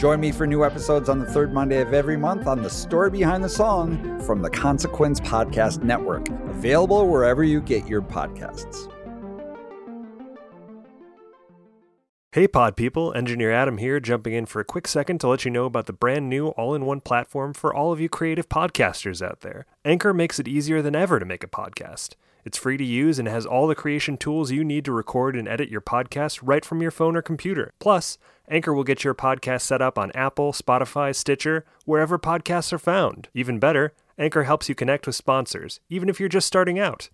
Join me for new episodes on the third Monday of every month on The Story Behind the Song from the Consequence Podcast Network, available wherever you get your podcasts. Hey pod people, Engineer Adam here, jumping in for a quick second to let you know about the brand new all in one platform for all of you creative podcasters out there. Anchor makes it easier than ever to make a podcast. It's free to use and has all the creation tools you need to record and edit your podcast right from your phone or computer. Plus, Anchor will get your podcast set up on Apple, Spotify, Stitcher, wherever podcasts are found. Even better, Anchor helps you connect with sponsors, even if you're just starting out.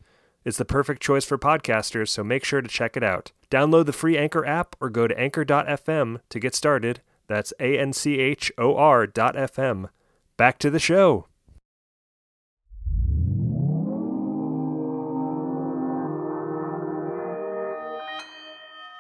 It's the perfect choice for podcasters, so make sure to check it out. Download the free Anchor app or go to anchor.fm to get started. That's A N C H O R dot FM. Back to the show.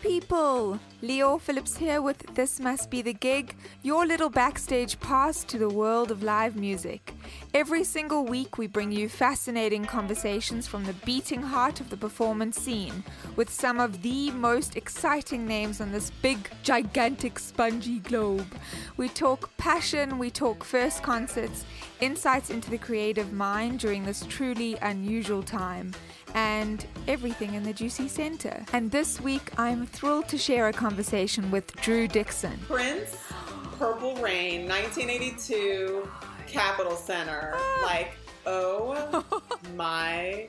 People! Leo Phillips here with This Must Be the Gig, your little backstage pass to the world of live music. Every single week, we bring you fascinating conversations from the beating heart of the performance scene with some of the most exciting names on this big, gigantic, spongy globe. We talk passion, we talk first concerts, insights into the creative mind during this truly unusual time and everything in the Juicy Center. And this week, I'm thrilled to share a conversation with Drew Dixon. Prince, Purple Rain, 1982, Capitol Center. Ah. Like, oh my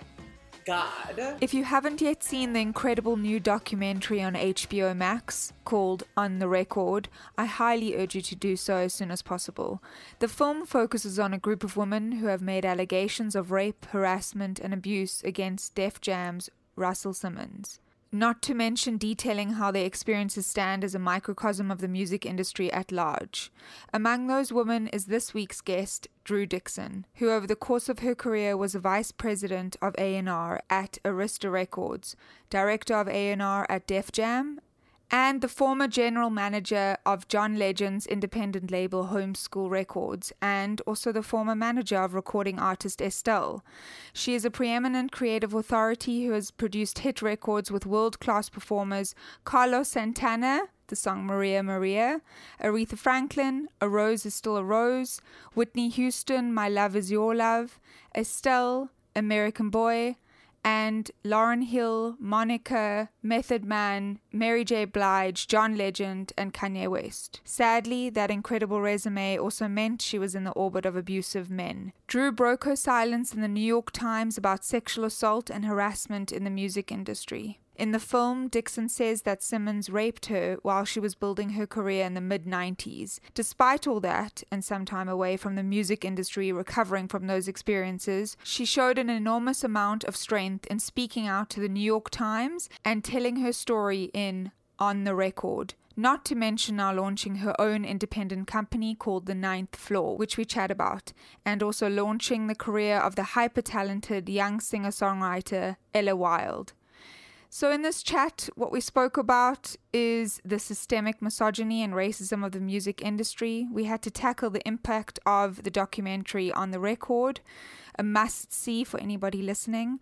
God. If you haven't yet seen the incredible new documentary on HBO Max called On the Record, I highly urge you to do so as soon as possible. The film focuses on a group of women who have made allegations of rape, harassment, and abuse against Def Jam's Russell Simmons. Not to mention detailing how their experiences stand as a microcosm of the music industry at large. Among those women is this week's guest, Drew Dixon, who over the course of her career was a vice president of A&R at Arista Records, director of A&R at Def Jam, and the former general manager of John Legend's independent label Homeschool Records, and also the former manager of recording artist Estelle. She is a preeminent creative authority who has produced hit records with world class performers Carlos Santana, the song Maria Maria, Aretha Franklin, A Rose is Still a Rose, Whitney Houston, My Love is Your Love, Estelle, American Boy, and Lauryn Hill, Monica, Method Man, Mary J. Blige, John Legend, and Kanye West. Sadly, that incredible resume also meant she was in the orbit of abusive men. Drew broke her silence in the New York Times about sexual assault and harassment in the music industry. In the film, Dixon says that Simmons raped her while she was building her career in the mid 90s. Despite all that, and some time away from the music industry recovering from those experiences, she showed an enormous amount of strength in speaking out to the New York Times and telling her story in On the Record. Not to mention now launching her own independent company called The Ninth Floor, which we chat about, and also launching the career of the hyper talented young singer songwriter Ella Wild. So, in this chat, what we spoke about is the systemic misogyny and racism of the music industry. We had to tackle the impact of the documentary on the record, a must see for anybody listening,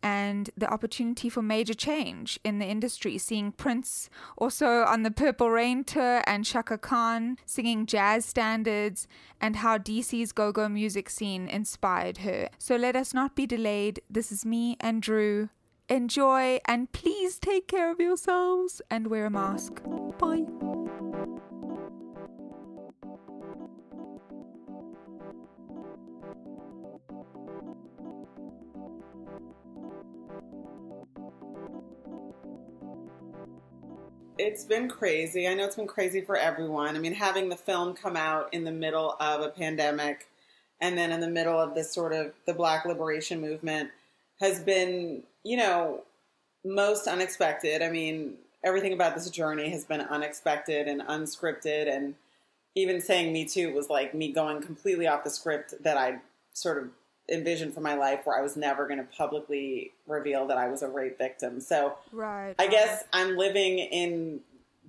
and the opportunity for major change in the industry. Seeing Prince also on the Purple Rain tour and Chaka Khan singing jazz standards, and how DC's go go music scene inspired her. So, let us not be delayed. This is me and Drew enjoy, and please take care of yourselves and wear a mask. Bye. It's been crazy. I know it's been crazy for everyone. I mean, having the film come out in the middle of a pandemic and then in the middle of this sort of the black liberation movement has been, you know, most unexpected. I mean, everything about this journey has been unexpected and unscripted, and even saying Me Too was like me going completely off the script that I sort of envisioned for my life, where I was never going to publicly reveal that I was a rape victim. So, Right. I guess I'm living in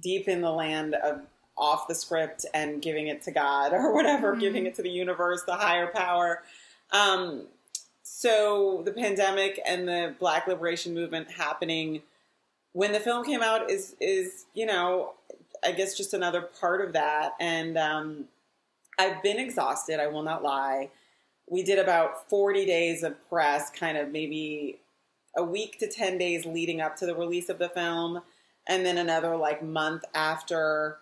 deep in the land of off the script and giving it to God or whatever, Mhm. giving it to the universe, the higher power. Um, so the pandemic and the Black liberation movement happening when the film came out is is you know I guess just another part of that. And um, I've been exhausted. I will not lie. We did about 40 days of press, kind of maybe a week to 10 days leading up to the release of the film, and then another like month after.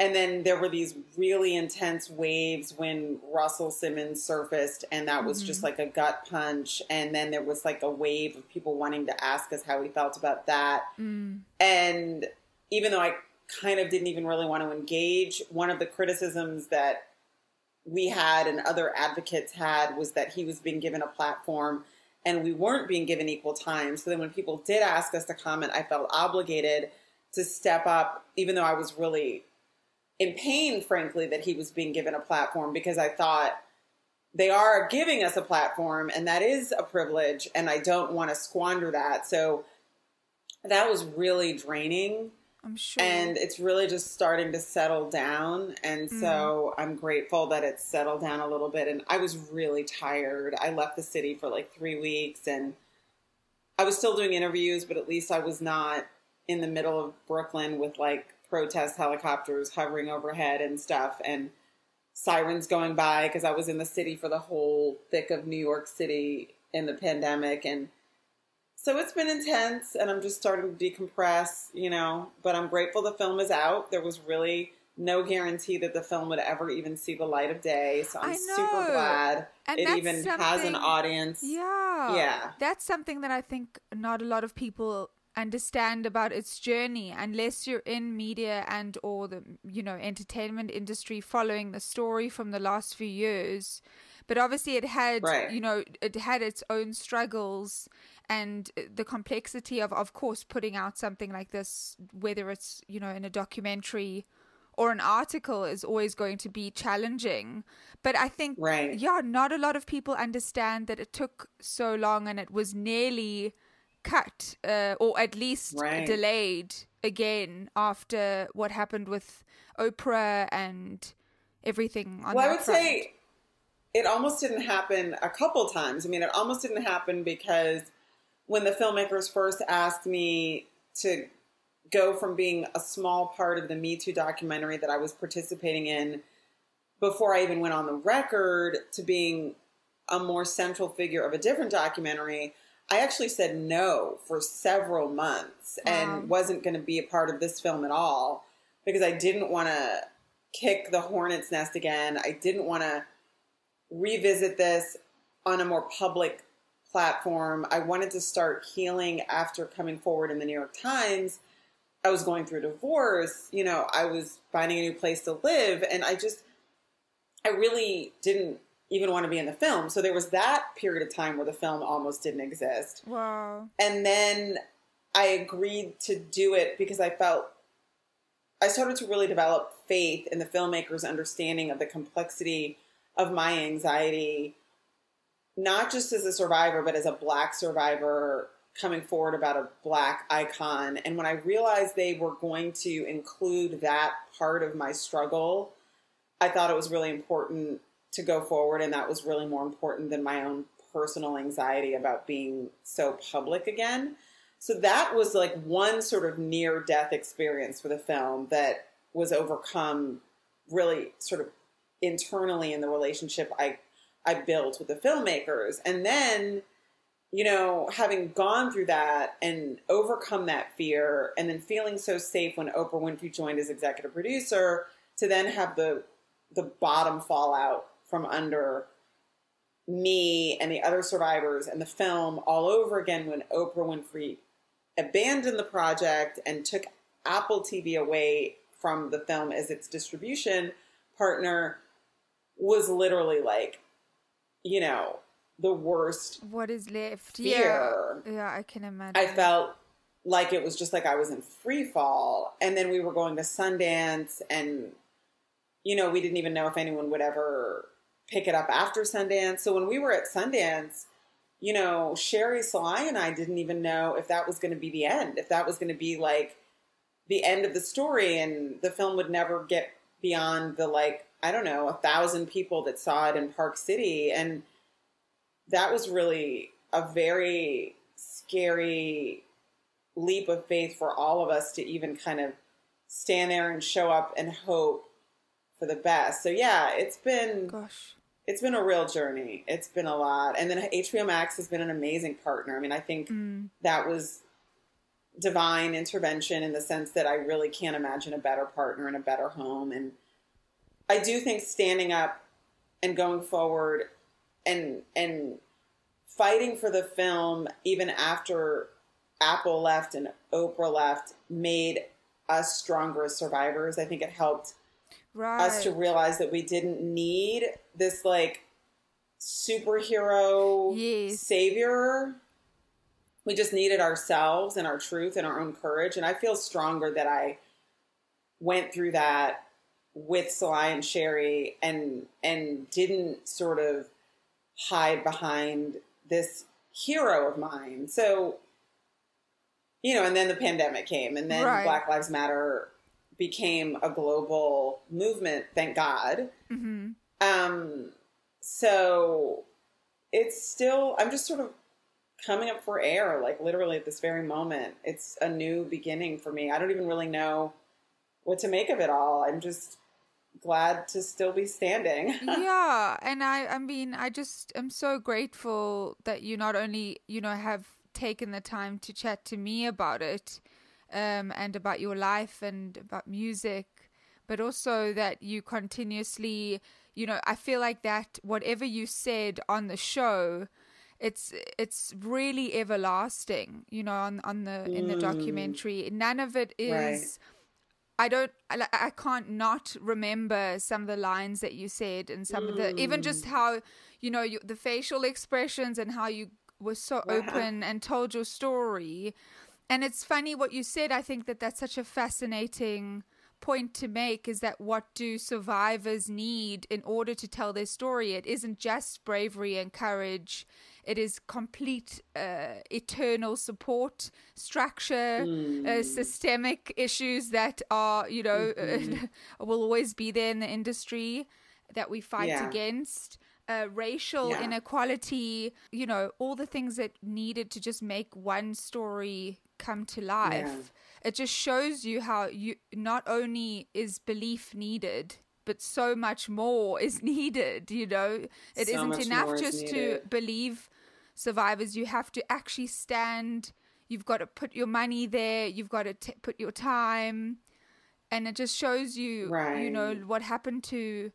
And then there were these really intense waves when Russell Simmons surfaced, and that was just like a gut punch. And then there was like a wave of people wanting to ask us how we felt about that. Mm. And even though I kind of didn't even really want to engage, one of the criticisms that we had and other advocates had was that he was being given a platform and we weren't being given equal time. So then when people did ask us to comment, I felt obligated to step up, even though I was really in pain, frankly, that he was being given a platform because I thought they are giving us a platform and that is a privilege and I don't want to squander that. So that was really draining I'm sure. and it's really just starting to settle down and Mm. so i'm grateful that it's settled down a little bit and i was really tired i left the city for like three weeks and i was still doing interviews but at least i was not in the middle of brooklyn with like protest helicopters hovering overhead and stuff and sirens going by because i was in the city for the whole thick of new york city in the pandemic and so it's been intense and I'm just starting to decompress, you know, but I'm grateful the film is out. There was really no guarantee that the film would ever even see the light of day. So I'm super glad And it even has an audience. Yeah. Yeah. That's something that I think not a lot of people understand about its journey unless you're in media and or the you know entertainment industry following the story from the last few years but obviously it had Right. you know it had its own struggles and the complexity of of course putting out something like this whether it's you know in a documentary or an article is always going to be challenging but i think Right. yeah not a lot of people understand that it took so long and it was nearly cut uh, or at least Right. delayed again after what happened with oprah and everything on well, I would front. say it almost didn't happen a couple times. I mean, it almost didn't happen because when the filmmakers first asked me to go from being a small part of the Me Too documentary that I was participating in before I even went on the record to being a more central figure of a different documentary, I actually said no for several months Wow. and wasn't going to be a part of this film at all because I didn't want to kick the hornet's nest again. I didn't want to revisit this on a more public platform. I wanted to start healing after coming forward in the New York Times. I was going through a divorce, you know, I was finding a new place to live, and I just, I really didn't even want to be in the film. So there was that period of time where the film almost didn't exist. wow And then I agreed to do it because I felt I started to really develop faith in the filmmaker's understanding of the complexity of my anxiety, not just as a survivor, but as a black survivor coming forward about a black icon. And when I realized they were going to include that part of my struggle, I thought it was really important to go forward. And that was really more important than my own personal anxiety about being so public again. So that was like one sort of near death experience for the film that was overcome really sort of internally in the relationship I I built with the filmmakers. And then, you know, having gone through that and overcome that fear and then feeling so safe when Oprah Winfrey joined as executive producer to then have the the bottom fall out from under me and the other survivors and the film all over again when Oprah Winfrey abandoned the project and took Apple TV away from the film as its distribution partner was literally like, you know, the worst what is left fear. yeah yeah i can imagine I felt like it was just like I was in free fall. And then we were going to Sundance, and you know, we didn't even know if anyone would ever pick it up after Sundance. So when we were at Sundance, you know, Sheri Salai and I didn't even know if that was going to be the end, if that was going to be like the end of the story, and the film would never get beyond the like I don't know a thousand people that saw it in Park City, and that was really a very scary leap of faith for all of us to even kind of stand there and show up and hope for the best. So yeah, it's been Gosh. it's been a real journey. It's been a lot. And then HBO Max has been an amazing partner. I mean, I think Mm. that was divine intervention in the sense that I really can't imagine a better partner and a better home. And I do think standing up and going forward and and fighting for the film even after Apple left and Oprah left made us stronger as survivors. I think it helped Right. us to realize that we didn't need this like superhero Yes. savior. We just needed ourselves and our truth and our own courage. And I feel stronger that I went through that with Sil Lai and Sheri and and didn't sort of hide behind this hero of mine. So you know, and then the pandemic came and then Right. Black Lives Matter became a global movement, thank God. hmm Um, so it's still, I'm just sort of coming up for air, like literally at this very moment. It's a new beginning for me. I don't even really know what to make of it all. I'm just glad to still be standing. yeah, and I I mean I just am so grateful that you not only you know have taken the time to chat to me about it um and about your life and about music but also that you continuously you know I feel like that whatever you said on the show it's it's really everlasting you know on on the in the documentary none of it is Right. I don't, I, I can't not remember some of the lines that you said and some of the, even just how, you know, you, the facial expressions and how you were so open and told your story. And it's funny what you said. I think that that's such a fascinating point to make is that what do survivors need in order to tell their story? It isn't just bravery and courage. It is complete uh, eternal support structure, uh, systemic issues that are, you know, will always be there in the industry that we fight Yeah. against. Uh, racial Yeah. inequality, you know, all the things that needed to just make one story come to life. It just shows you how you not only is belief needed, but so much more is needed. You know, it So not enough just to believe survivors. You have to actually stand. You've got to put your money there. You've got to t- put your time, and it just shows you, you know, what happened to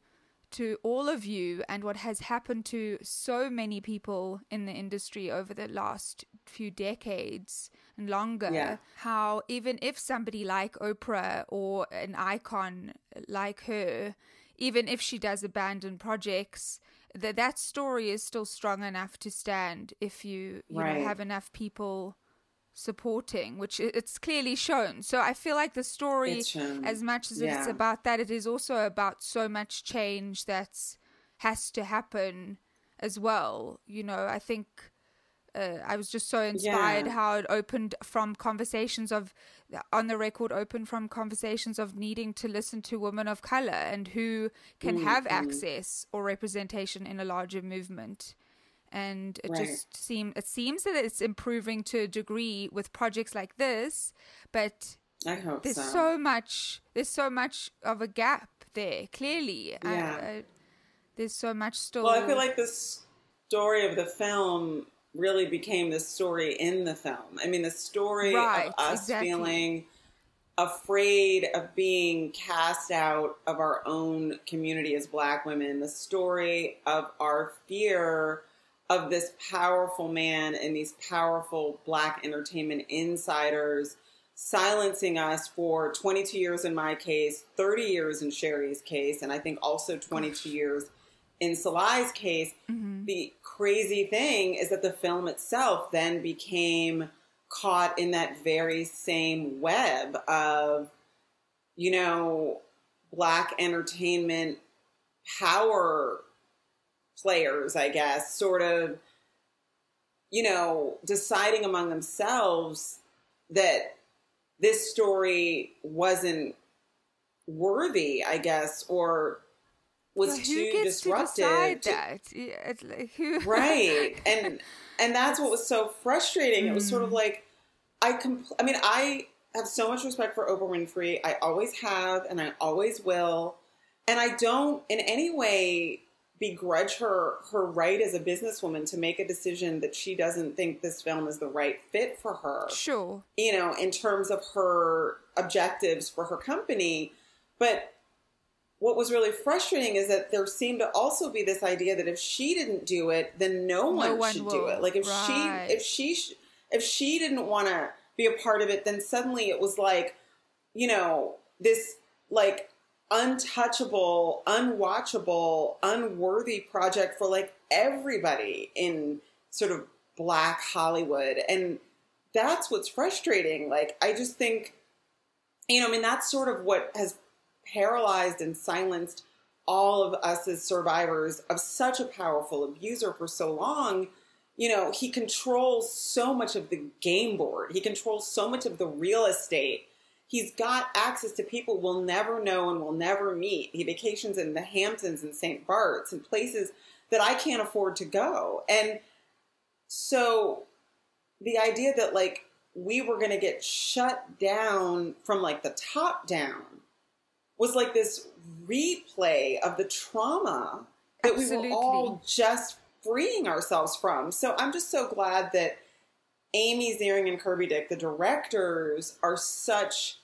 to all of you and what has happened to so many people in the industry over the last few decades and longer Yeah. how even if somebody like Oprah or an icon like her even if she does abandon projects that that story is still strong enough to stand if you you know have enough people supporting which it's clearly shown. So i feel like the story as much as it's about that it is also about so much change that's has to happen as well you know? I think uh, I was just so inspired Yeah. how it opened from conversations of on the record opened from conversations of needing to listen to women of color and who can have access or representation in a larger movement and it Right. just seem it seems that it's improving to a degree with projects like this but I hope there's so. so much there's so much of a gap there clearly I- Yeah. I- there's so much still Well, I feel like the story of the film really became the story in the film. I mean, the story Right, of us exactly. feeling afraid of being cast out of our own community as black women, the story of our fear of this powerful man and these powerful black entertainment insiders silencing us for 22 years in my case, 30 years in Sheri's case, and I think also 22 years in Sil Lai's case. Mm-hmm. The crazy thing is that the film itself then became caught in that very same web of, you know, black entertainment power players, I guess, sort of, you know, deciding among themselves that this story wasn't worthy, I guess, or was Well, too disruptive. to to- that? It's like, who? right and and that's what was so frustrating it was sort Mm. of like i compl- i mean i have so much respect for oprah winfrey i always have and i always will and i don't in any way begrudge her her right as a businesswoman to make a decision that she doesn't think this film is the right fit for her Sure. you know, in terms of her objectives for her company. But what was really frustrating is that there seemed to also be this idea that if she didn't do it, then no one, one should will. do it. Like if Right. she if she sh- if she didn't want to be a part of it, then suddenly it was like, you know, this like untouchable, unwatchable, unworthy project for like everybody in sort of black Hollywood. And that's what's frustrating. Like, I just think, you know, I mean, that's sort of what has paralyzed and silenced all of us as survivors of such a powerful abuser for so long. You know, he controls so much of the game board, he controls so much of the real estate. He's got access to people we'll never know and we'll never meet. He vacations in the Hamptons and St. Bart's and places that I can't afford to go. And so the idea that like we were going to get shut down from like the top down was like this replay of the trauma that we were all just freeing ourselves from. So I'm just so glad that Amy Ziering and Kirby Dick, the directors, are such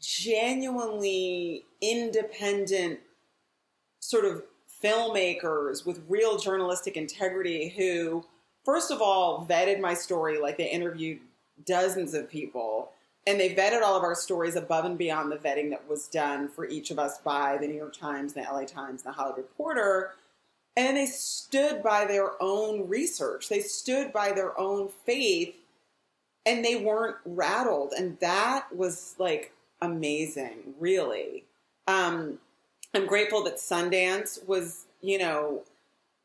genuinely independent sort of filmmakers with real journalistic integrity who, first of all, vetted my story like they interviewed dozens of people. And they vetted all of our stories above and beyond the vetting that was done for each of us by the New York Times, the LA Times, the Hollywood Reporter. And they stood by their own research. They stood by their own faith and they weren't rattled. And that was like amazing, really. Um, I'm grateful that Sundance was, you know,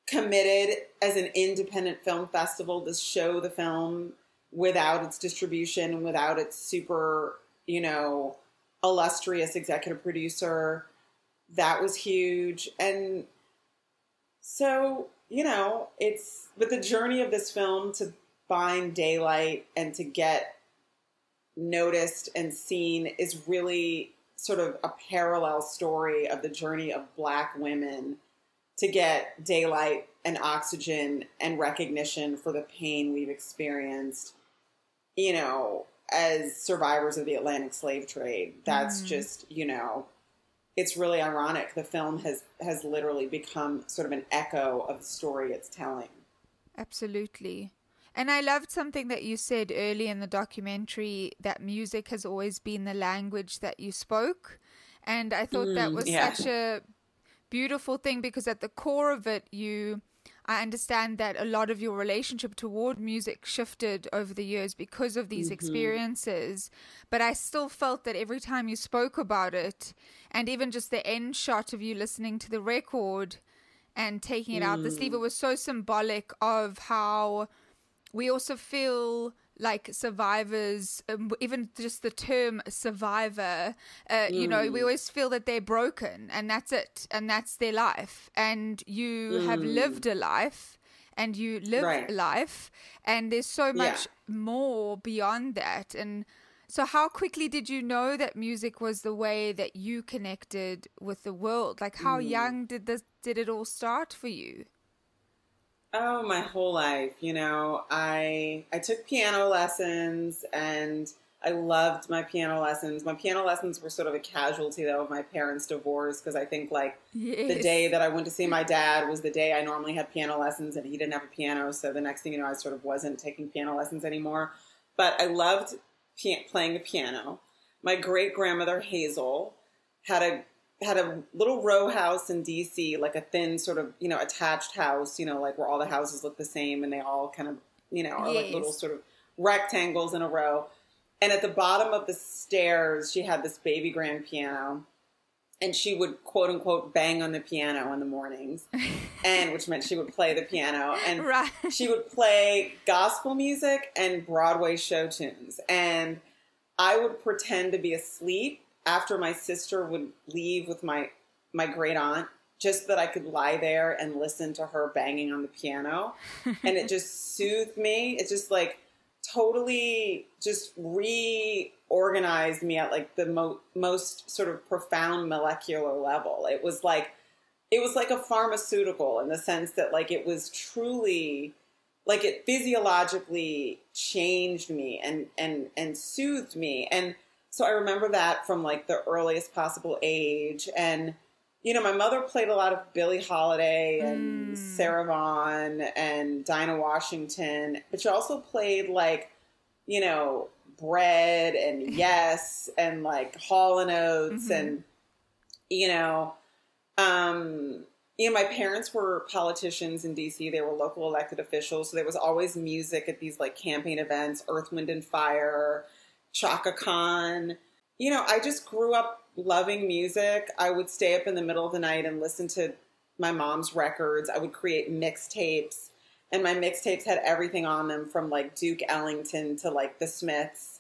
committed as an independent film festival to show the film without its distribution and without its super, you know, illustrious executive producer. That was huge. And so, you know, it's but the journey of this film to find daylight and to get noticed and seen is really sort of a parallel story of the journey of black women to get daylight and oxygen and recognition for the pain we've experienced, you know, as survivors of the Atlantic slave trade. That's Mm. just, you know, it's really ironic. The film has has literally become sort of an echo of the story it's telling. Absolutely. And I loved something that you said early in the documentary that music has always been the language that you spoke. And I thought that Mm, was yeah. such a beautiful thing because at the core of it, you. I understand that a lot of your relationship toward music shifted over the years because of these experiences, but I still felt that every time you spoke about it, and even just the end shot of you listening to the record and taking it out the sleeve, it was so symbolic of how we also feel like survivors, um, even just the term survivor, uh, you know, we always feel that they're broken and that's it, and that's their life. And you have lived a life and you live Right. life, and there's so much more beyond that. And so, how quickly did you know that music was the way that you connected with the world? Like, how young did this did it all start for you? Oh, my whole life, you know, I I took piano lessons and I loved my piano lessons. My piano lessons were sort of a casualty though of my parents' divorce because I think like Yes. the day that I went to see my dad was the day I normally had piano lessons and he didn't have a piano, so the next thing you know I sort of wasn't taking piano lessons anymore. But I loved playing the piano. My great grandmother Hazel had a had a little row house in DC, like a thin sort of you know attached house, you know, like where all the houses look the same and they all kind of you know are like little sort of rectangles in a row. And at the bottom of the stairs, she had this baby grand piano. And she would quote unquote bang on the piano in the mornings, and which meant she would play the piano. And Right. she would play gospel music and Broadway show tunes. And I would pretend to be asleep after my sister would leave with my my great aunt, just that I could lie there and listen to her banging on the piano. and it just soothed me. It just like totally just reorganized me at like the mo- most sort of profound molecular level. It was like it was like a pharmaceutical in the sense that like it was truly like it physiologically changed me and and and soothed me and so i remember that from like the earliest possible age. And you know my mother played a lot of billie holiday and sarah vaughan and dinah washington. But she also played like you know bread and yes and like hall and oates and you know um you know, my parents were politicians in DC. They were local elected officials, so there was always music at these like campaign events, Earth, Wind, and Fire, Chaka Khan. You know, I just grew up loving music. I would stay up in the middle of the night and listen to my mom's records. I would create mixtapes, and my mixtapes had everything on them from like Duke Ellington to like the Smiths.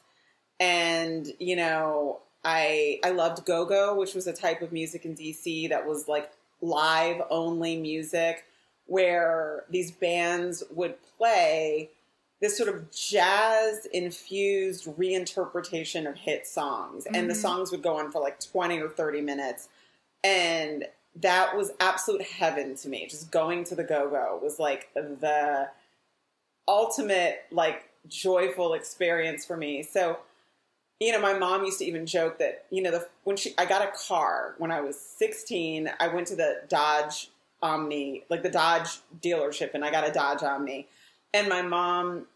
And, you know, I I loved go-go, which was a type of music in DC that was like live only music where these bands would play this sort of jazz infused reinterpretation of hit songs. And the mm-hmm. songs would go on for like 20 or 30 minutes. And that was absolute heaven to me. Just going to the go-go was like the ultimate like joyful experience for me. So you know, my mom used to even joke that, you know, the, when she, I got a car when I was 16, I went to the Dodge Omni, like the Dodge dealership, and I got a Dodge Omni. And my mom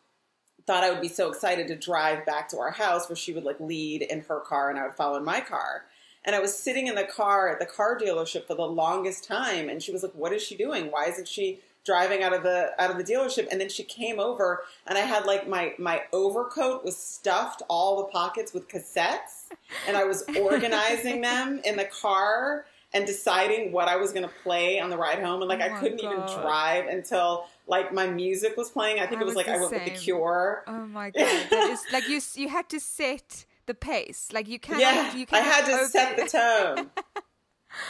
thought I would be so excited to drive back to our house where she would like lead in her car and I would follow in my car. And I was sitting in the car at the car dealership for the longest time. And she was like, what is she doing? Why isn't she driving out of the out of the dealership and then she came over and I had like my my overcoat was stuffed all the pockets with cassettes and I was organizing them in the car and deciding what I was going to play on the ride home and like Oh I couldn't even drive until like my music was playing. I think I it was was like I went with the. Cure. Oh my god! That is like you. You had to set the pace. Like you can't. Yeah, You I had to open- set the tone.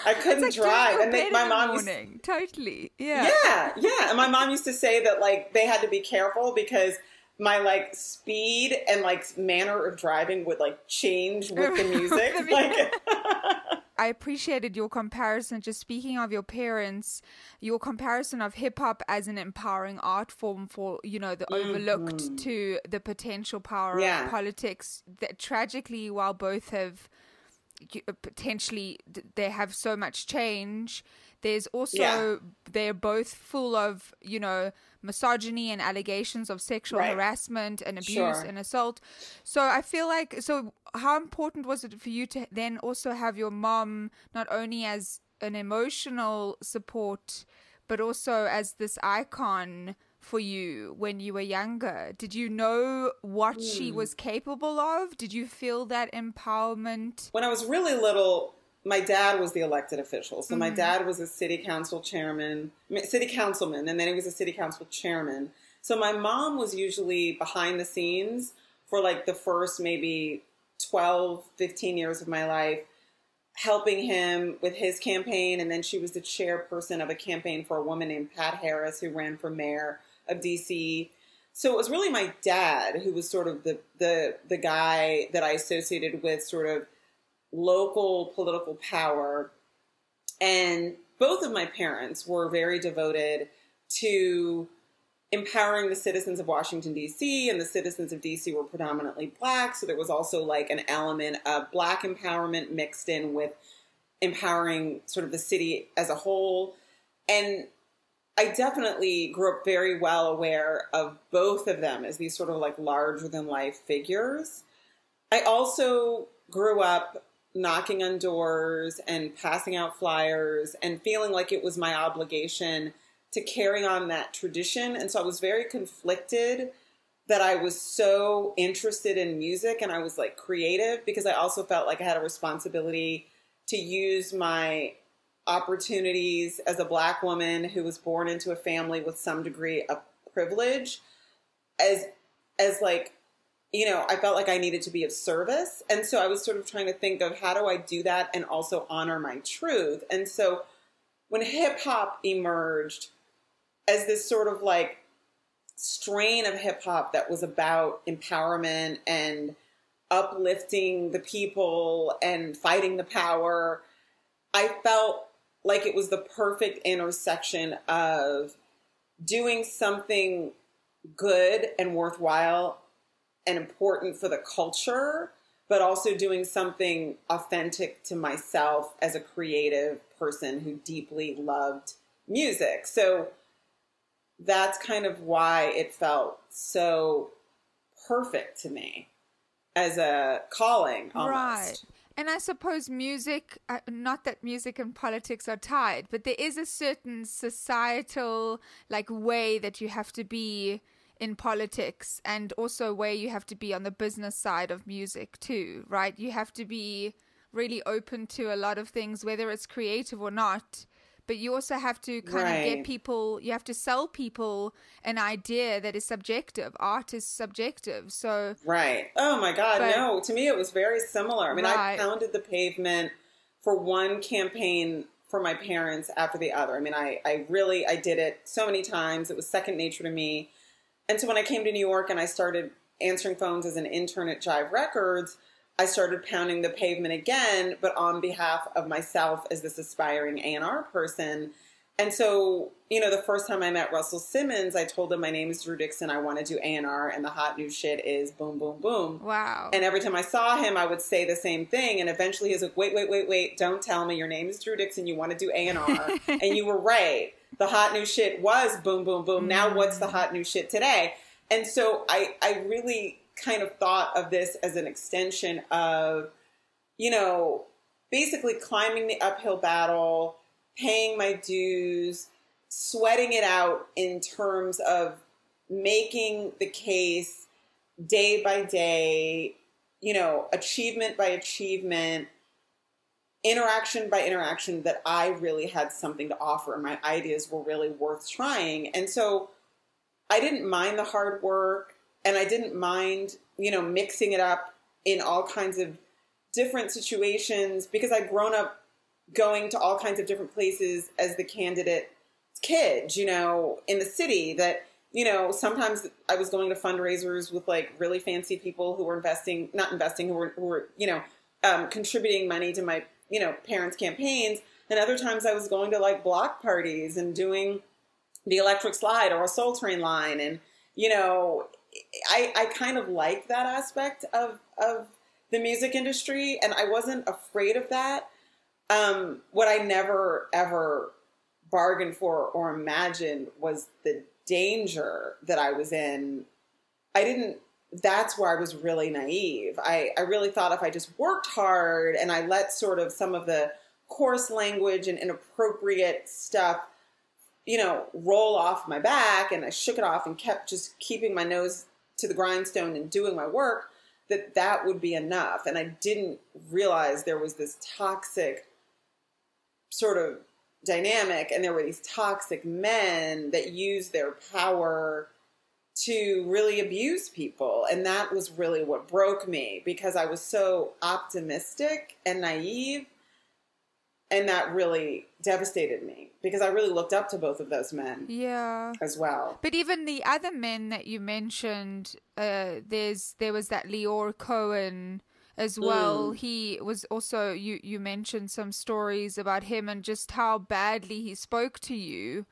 I couldn't like drive, and they, my mom used morning. Totally. Yeah. yeah, yeah. And my mom used to say that like they had to be careful because my like speed and like manner of driving would like change with the music. Like I appreciated your comparison. Just speaking of your parents, your comparison of hip hop as an empowering art form for you know the overlooked to the potential power Mm-hmm. Yeah. of politics. That tragically, while both have potentially they have so much change. There's also Yeah. they're both full of you know misogyny and allegations of sexual Right. harassment and abuse Sure. and assault. So I feel like so how important was it for you to then also have your mom not only as an emotional support but also as this icon for you when you were younger? Did you know what she Hmm. was capable of? Did you feel that empowerment? when I was really little, my dad was the elected official. So my mm-hmm. dad was a city council chairman, city councilman, and then he was a city council chairman. So my mom was usually behind the scenes for like the first maybe 12, 15 years of my life, helping him with his campaign. And then she was the chairperson of a campaign for a woman named Pat Harris who ran for mayor of DC. So it was really my dad who was sort of the the the guy that I associated with sort of local political power. And both of my parents were very devoted to empowering the citizens of Washington, D.C., and the citizens of D.C. were predominantly black. So there was also like an element of black empowerment mixed in with empowering sort of the city as a whole. And I definitely grew up very well aware of both of them as these sort of like larger than life figures. I also grew up knocking on doors and passing out flyers and feeling like it was my obligation to carry on that tradition. And so I was very conflicted that I was so interested in music and I was like creative because I also felt like I had a responsibility to use my opportunities as a black woman who was born into a family with some degree of privilege as as like you know I felt like I needed to be of service. And so I was sort of trying to think of how do I do that and also honor my truth. And so when hip hop emerged as this sort of like strain of hip hop that was about empowerment and uplifting the people and fighting the power, I felt like it was the perfect intersection of doing something good and worthwhile and important for the culture, but also doing something authentic to myself as a creative person who deeply loved music. So that's kind of why it felt so perfect to me as a calling almost. Right. And I suppose music, uh, not that music and politics are tied, but there is a certain societal like way that you have to be in politics and also where you have to be on the business side of music too, right? You have to be really open to a lot of things, whether it's creative or not. But you also have to kind right. of get people you have to sell people an idea that is subjective. Art is subjective. So right. Oh my god but, no. To me it was very similar. I mean right. i pounded the pavement for one campaign for my parents after the other. I mean i i really i did it so many times. It was second nature to me and so when i came to new york and i started answering phones as an intern at jive records I started pounding the pavement again, but on behalf of myself as this aspiring A&R person. And so, you know, the first time I met Russell Simmons, I told him my name is Drew Dixon. I want to do A&R, and the hot new shit is boom, boom, boom. Wow. And every time I saw him, I would say the same thing. And eventually, he's like, "Wait, wait, wait, wait! Don't tell me your name is Drew Dixon. You want to do A&R, and you were right. The hot new shit was boom, boom, boom. Mm. Now, what's the hot new shit today?" And so, I, I really kind of thought of this as an extension of, you know, basically climbing the uphill battle, paying my dues, sweating it out in terms of making the case day by day, you know, achievement by achievement, interaction by interaction that I really had something to offer. My ideas were really worth trying. And so I didn't mind the hard work and I didn't mind, you know, mixing it up in all kinds of different situations because I'd grown up going to all kinds of different places as the candidate kid, you know, in the city that, you know, sometimes I was going to fundraisers with like really fancy people who were investing, not investing, who were, who were you know, um, contributing money to my, you know, parents' campaigns. And other times I was going to like block parties and doing the electric slide or a soul train line. And, you know, I, I kind of like that aspect of of the music industry, and I wasn't afraid of that. Um, what I never ever bargained for or imagined was the danger that I was in. I didn't. That's where I was really naive. I, I really thought if I just worked hard and I let sort of some of the coarse language and inappropriate stuff you know, roll off my back and I shook it off and kept just keeping my nose to the grindstone and doing my work, that that would be enough. And I didn't realize there was this toxic sort of dynamic and there were these toxic men that used their power to really abuse people. And that was really what broke me because I was so optimistic and naive and that really devastated me because I really looked up to both of those men. Yeah, as well. But even the other men that you mentioned, uh, there's there was that Lyor Cohen as well. Mm. He was also you you mentioned some stories about him and just how badly he spoke to you.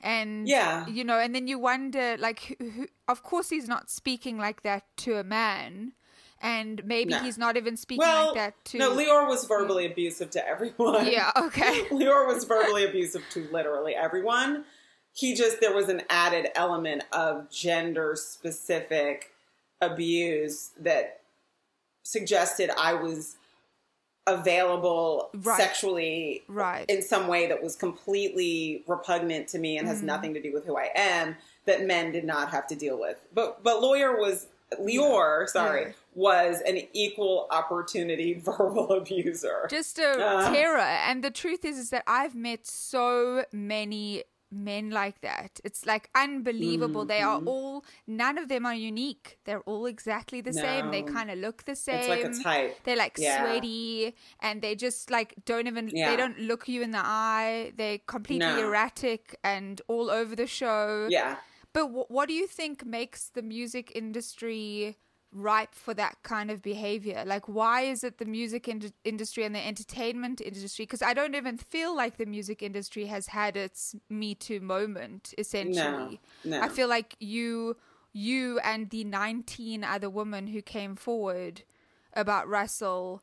And yeah, you know, and then you wonder, like, who, of course, he's not speaking like that to a man, and maybe no. he's not even speaking well, like that to. No, Lyor was verbally abusive to everyone. Yeah, okay. Lyor was verbally abusive to literally everyone. He just there was an added element of gender specific abuse that suggested I was available Right. sexually Right. in some way that was completely repugnant to me and has Mhm. nothing to do with who I am that men did not have to deal with. But but Lyor was Lyor, sorry, Yeah. was an equal opportunity verbal abuser. just a Uh. terror and the truth is is that i've met so many men like that it's like unbelievable they are Mhm. all none of them are unique they're all exactly the same they kind of look the same it's like a type. they're like Yeah. sweaty and they just like don't even Yeah. they don't look you in the eye they're completely No. erratic and all over the show Yeah. but wh- what do you think makes the music industry ripe for that kind of behavior? Like, why is it the music in- industry and the entertainment industry? Because I don't even feel like the music industry has had its Me Too moment, essentially. No. I feel like you, you and the 19 other women who came forward about Russell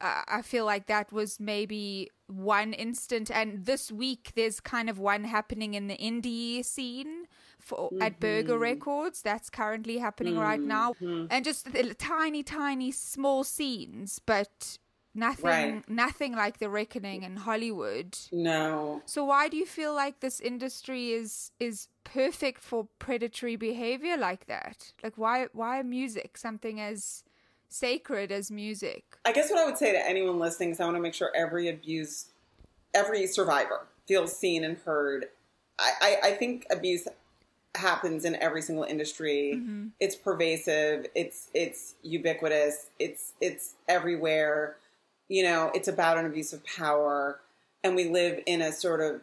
uh, I feel like that was maybe one instant, and this week there's kind of one happening in the indie scene for at Burger Mm-hmm. Records. That's currently happening right now, and just the tiny, tiny, small scenes, but nothing, Right. nothing like the Reckoning in Hollywood. No. So why do you feel like this industry is is perfect for predatory behavior like that? Like why why music something as sacred as music? I guess what I would say to anyone listening is I want to make sure every abuse, every survivor feels seen and heard. I, I, I think abuse happens in every single industry. Mm-hmm. It's pervasive. It's it's ubiquitous. It's it's everywhere. You know, it's about an abuse of power, and we live in a sort of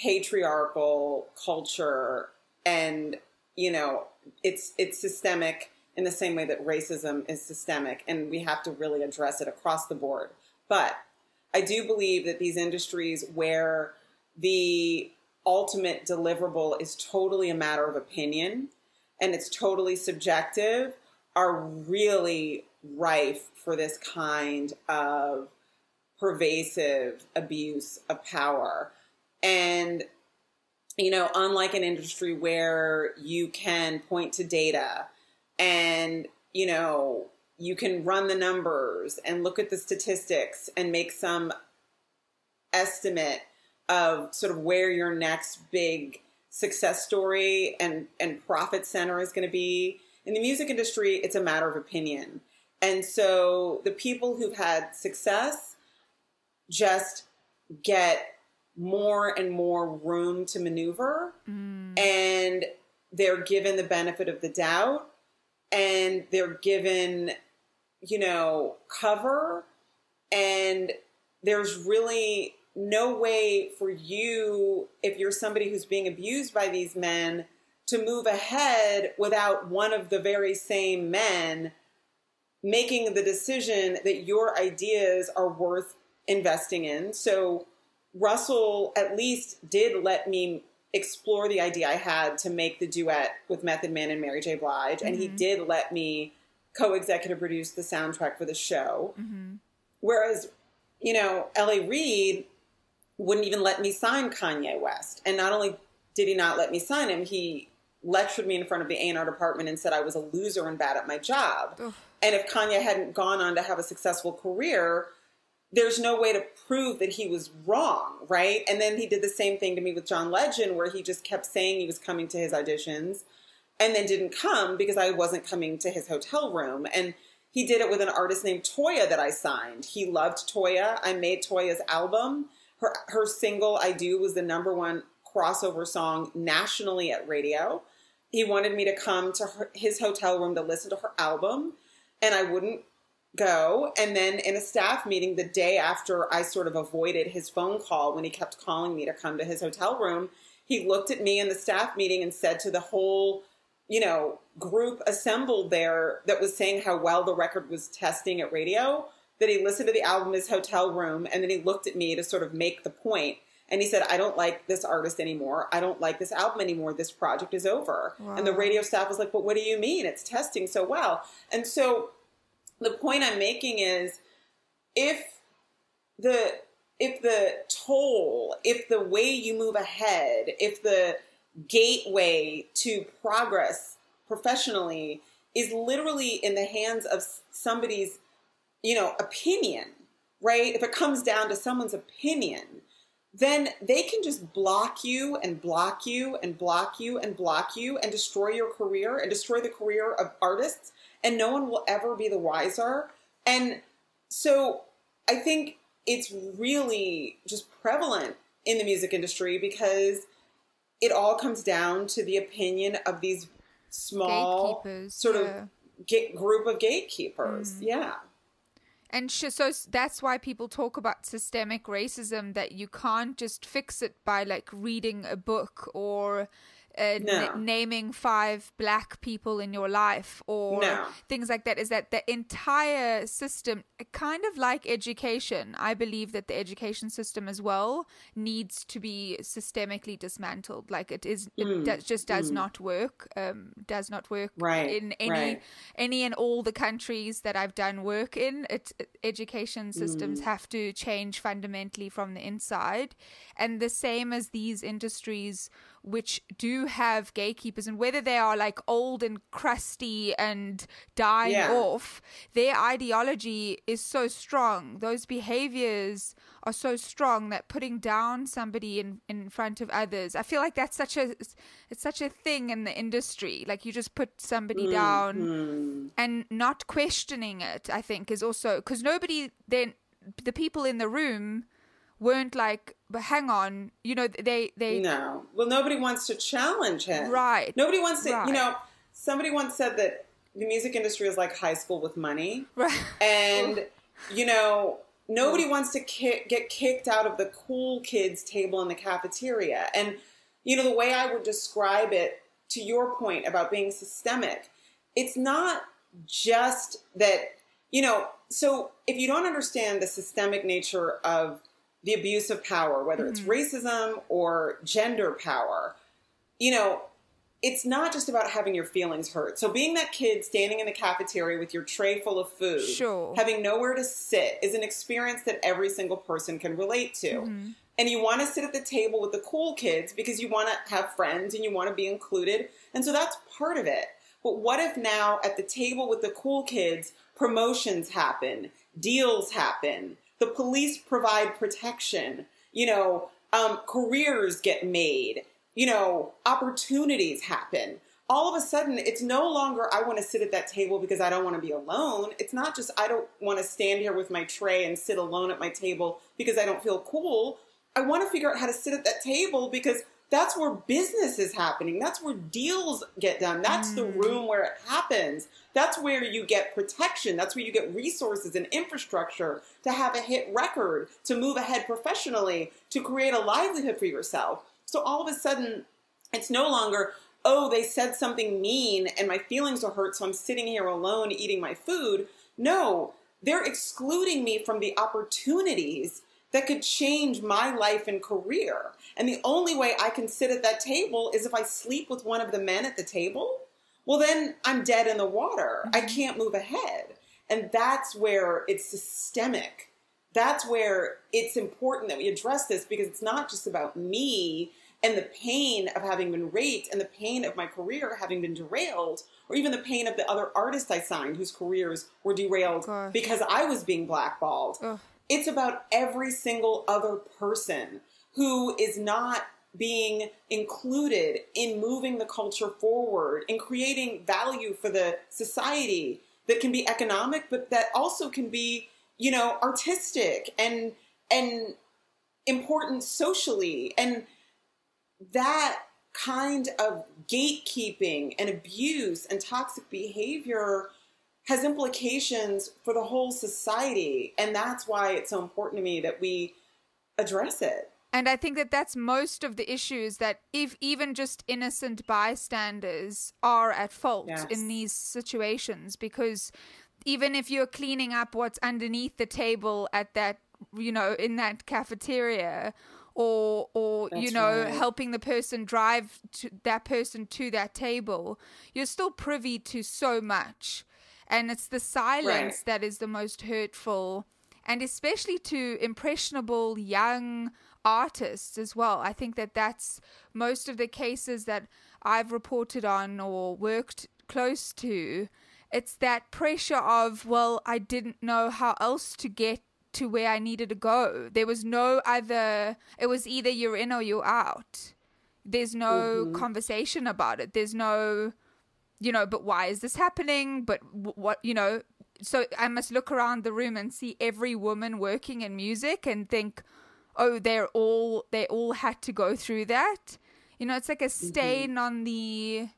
patriarchal culture, and you know, it's it's systemic in the same way that racism is systemic, and we have to really address it across the board. But I do believe that these industries where the ultimate deliverable is totally a matter of opinion and it's totally subjective are really rife for this kind of pervasive abuse of power. And, you know, unlike an industry where you can point to data and, you know, you can run the numbers and look at the statistics and make some estimate of sort of where your next big success story and and profit center is going to be. In the music industry it's a matter of opinion. And so the people who've had success just get more and more room to maneuver. Mm. And they're given the benefit of the doubt. And they're given you know cover. And there's really no way for you if you're somebody who's being abused by these men to move ahead without one of the very same men making the decision that your ideas are worth investing in so Russell at least did let me explore the idea I had to make the duet with Method Man and Mary J. Blige, and he mm-hmm. did let me co-executive produce the soundtrack for the show. Mm-hmm. Whereas, you know, L.A. Reid wouldn't even let me sign Kanye West, and not only did he not let me sign him, he lectured me in front of the A&R department and said I was a loser and bad at my job. And if Kanye hadn't gone on to have a successful career, there's no way to prove that he was wrong, right? And then he did the same thing to me with John Legend, where he just kept saying he was coming to his auditions and then didn't come because I wasn't coming to his hotel room. And he did it with an artist named Toya that I signed. He loved Toya. I made Toya's album. Her her single I Do was the number one crossover song nationally at radio. He wanted me to come to her, his hotel room to listen to her album, and I wouldn't go. And then in a staff meeting the day after I sort of avoided his phone call when he kept calling me to come to his hotel room, he looked at me in the staff meeting and said to the whole, you know, group assembled there that was saying how well the record was testing at radio, that he listened to the album in his hotel room and then he looked at me to sort of make the. And he said, I don't like this artist anymore. I don't like this album anymore. This project is over. And the radio staff was like, But what do you mean? It's testing so well. And so the point I'm making is if the if the toll, if the way you move ahead, if the gateway to progress professionally is literally in the hands of somebody's, you know, opinion, right? If it comes down to someone's opinion, then they can just block you and block you and block you and block you and destroy your career and destroy the career of artists, and no one will ever be the wiser. And so I think it's really just prevalent in the music industry because it all comes down to the opinion of these small sort yeah. of group of gatekeepers. Mm. Yeah. And sh- so that's why people talk about systemic racism that you can't just fix it by like reading a book or uh, No. n- naming five black people in your life or No. things like that. Is that the entire system, kind of like education? I believe that the education system as well needs to be systemically dismantled. Like it is, it Mm, does, just does mm. not work. Um, does not work Right, in any right. any and all the countries that I've done work in, it, education systems Mm. have to change fundamentally from the inside. And the same as these industries which do have gatekeepers, and whether they are like old and crusty and dying Yeah. off, their ideology is so strong. Those behaviors are so strong that putting down somebody in, in front of others, I feel like that's such a it's such a thing in the industry. Like you just put somebody Mm, down mm. and not questioning it i think is also because nobody then the people in the room weren't like but hang on you know they they No. Well, nobody wants to challenge him. Right. Nobody wants to, Right. you know, somebody once said that the music industry is like high school with money. Right. And, you know, nobody wants to ki- get kicked out of the cool kids table in the cafeteria. And, you know, the way I would describe it to your point about being systemic, it's not just that, you know, so if you don't understand the systemic nature of the abuse of power, whether it's mm-hmm. racism or gender power, you know, it's not just about having your feelings hurt. So being that kid standing in the cafeteria with your tray full of food, Sure. having nowhere to sit is an experience that every single person can relate to. Mm-hmm. And you want to sit at the table with the cool kids because you want to have friends and you want to be included. And so that's part of it. But what if now at the table with the cool kids, promotions happen, deals happen, the police provide protection, you know, um, careers get made, you know, opportunities happen. All of a sudden, it's no longer I want to sit at that table because I don't want to be alone. It's not just I don't want to stand here with my tray and sit alone at my table because I don't feel cool. I want to figure out how to sit at that table because that's where business is happening. That's where deals get done. That's the mm. room where it happens. That's where you get protection. That's where you get resources and infrastructure to have a hit record, to move ahead professionally, to create a livelihood for yourself. So all of a sudden, it's no longer, oh, they said something mean and my feelings are hurt, so I'm sitting here alone eating my food. No, they're excluding me from the opportunities that could change my life and career. And the only way I can sit at that table is if I sleep with one of the men at the table. Well, then I'm dead in the water. I mm-hmm. can't move ahead. And that's where it's systemic. That's where it's important that we address this because it's not just about me and the pain of having been raped and the pain of my career having been derailed, or even the pain of the other artists I signed whose careers were derailed because I was being blackballed. Ugh. It's about every single other person who is not being included in moving the culture forward, in creating value for the society that can be economic, but that also can be, you know, artistic and and important socially. And that kind of gatekeeping and abuse and toxic behavior has implications for the whole society. And that's why it's so important to me that we address it. And I think that that's most of the issues that if even just innocent bystanders are at fault Yes. in these situations because even if you're cleaning up what's underneath the table at that you know in that cafeteria or or you know right. helping the person drive to that person to that table you're still privy to so much and it's the silence Right. that is the most hurtful and especially to impressionable young artists as well. I think that that's most of the cases that I've reported on or worked close to. It's that pressure of, well, I didn't know how else to get to where I needed to go. There was no other, it was either you're in or you're out. There's no Mm-hmm. conversation about it. There's no, you know, but why is this happening? But w- what, you know, so I must look around the room and see every woman working in music and think, oh, they're all, they all had to go through that. You know, it's like a Mm-hmm. stain on the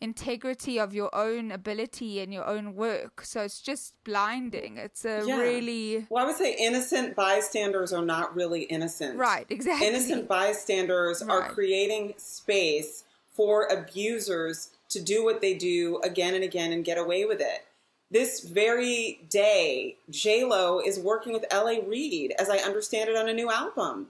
integrity of your own ability and your own work. So it's just blinding. It's a Yeah. really Well, I would say innocent bystanders are not really innocent. right, exactly. Innocent bystanders are creating space for abusers to do what they do again and again and get away with it. This very day, J Lo is working with L.A. Reid, as I understand it, on a new album,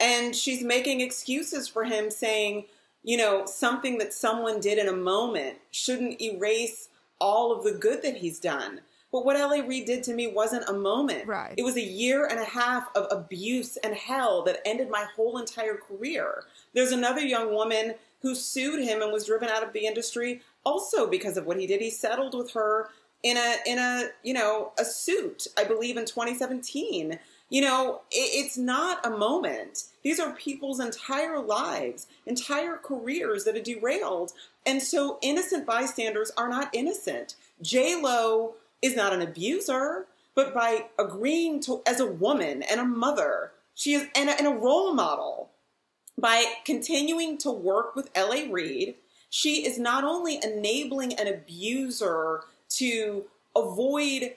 and she's making excuses for him, saying, you know, something that someone did in a moment shouldn't erase all of the good that he's done. But what L.A. Reid did to me wasn't a moment. Right. It was a year and a half of abuse and hell that ended my whole entire career. There's another young woman who sued him and was driven out of the industry also because of what he did. He settled with her in a in a you know a suit, I believe in 2017. You know, it, it's not a moment. These are people's entire lives, entire careers that are derailed. And so innocent bystanders are not innocent. J Lo is not an abuser, but by agreeing to as a woman and a mother, she is and a, and a role model by continuing to work with LA Reid, she is not only enabling an abuser to avoid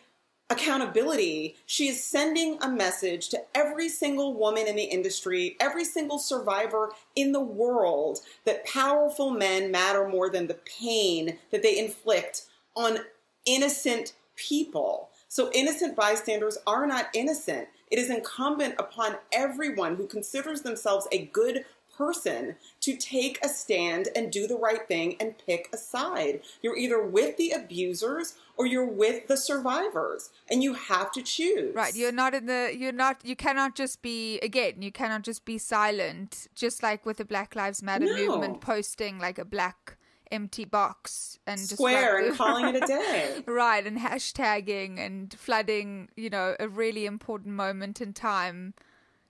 accountability, she is sending a message to every single woman in the industry, every single survivor in the world that powerful men matter more than the pain that they inflict on innocent people. So innocent bystanders are not innocent. It is incumbent upon everyone who considers themselves a good person to take a stand and do the right thing and pick a side. You're either with the abusers or you're with the survivors, and you have to choose. Right, you're not in the. You're not. You cannot just be again. You cannot just be silent. Just like with the Black Lives Matter No. movement, posting like a black empty box and just square like- and calling it a day. right, and hashtagging and flooding. You know, a really important moment in time.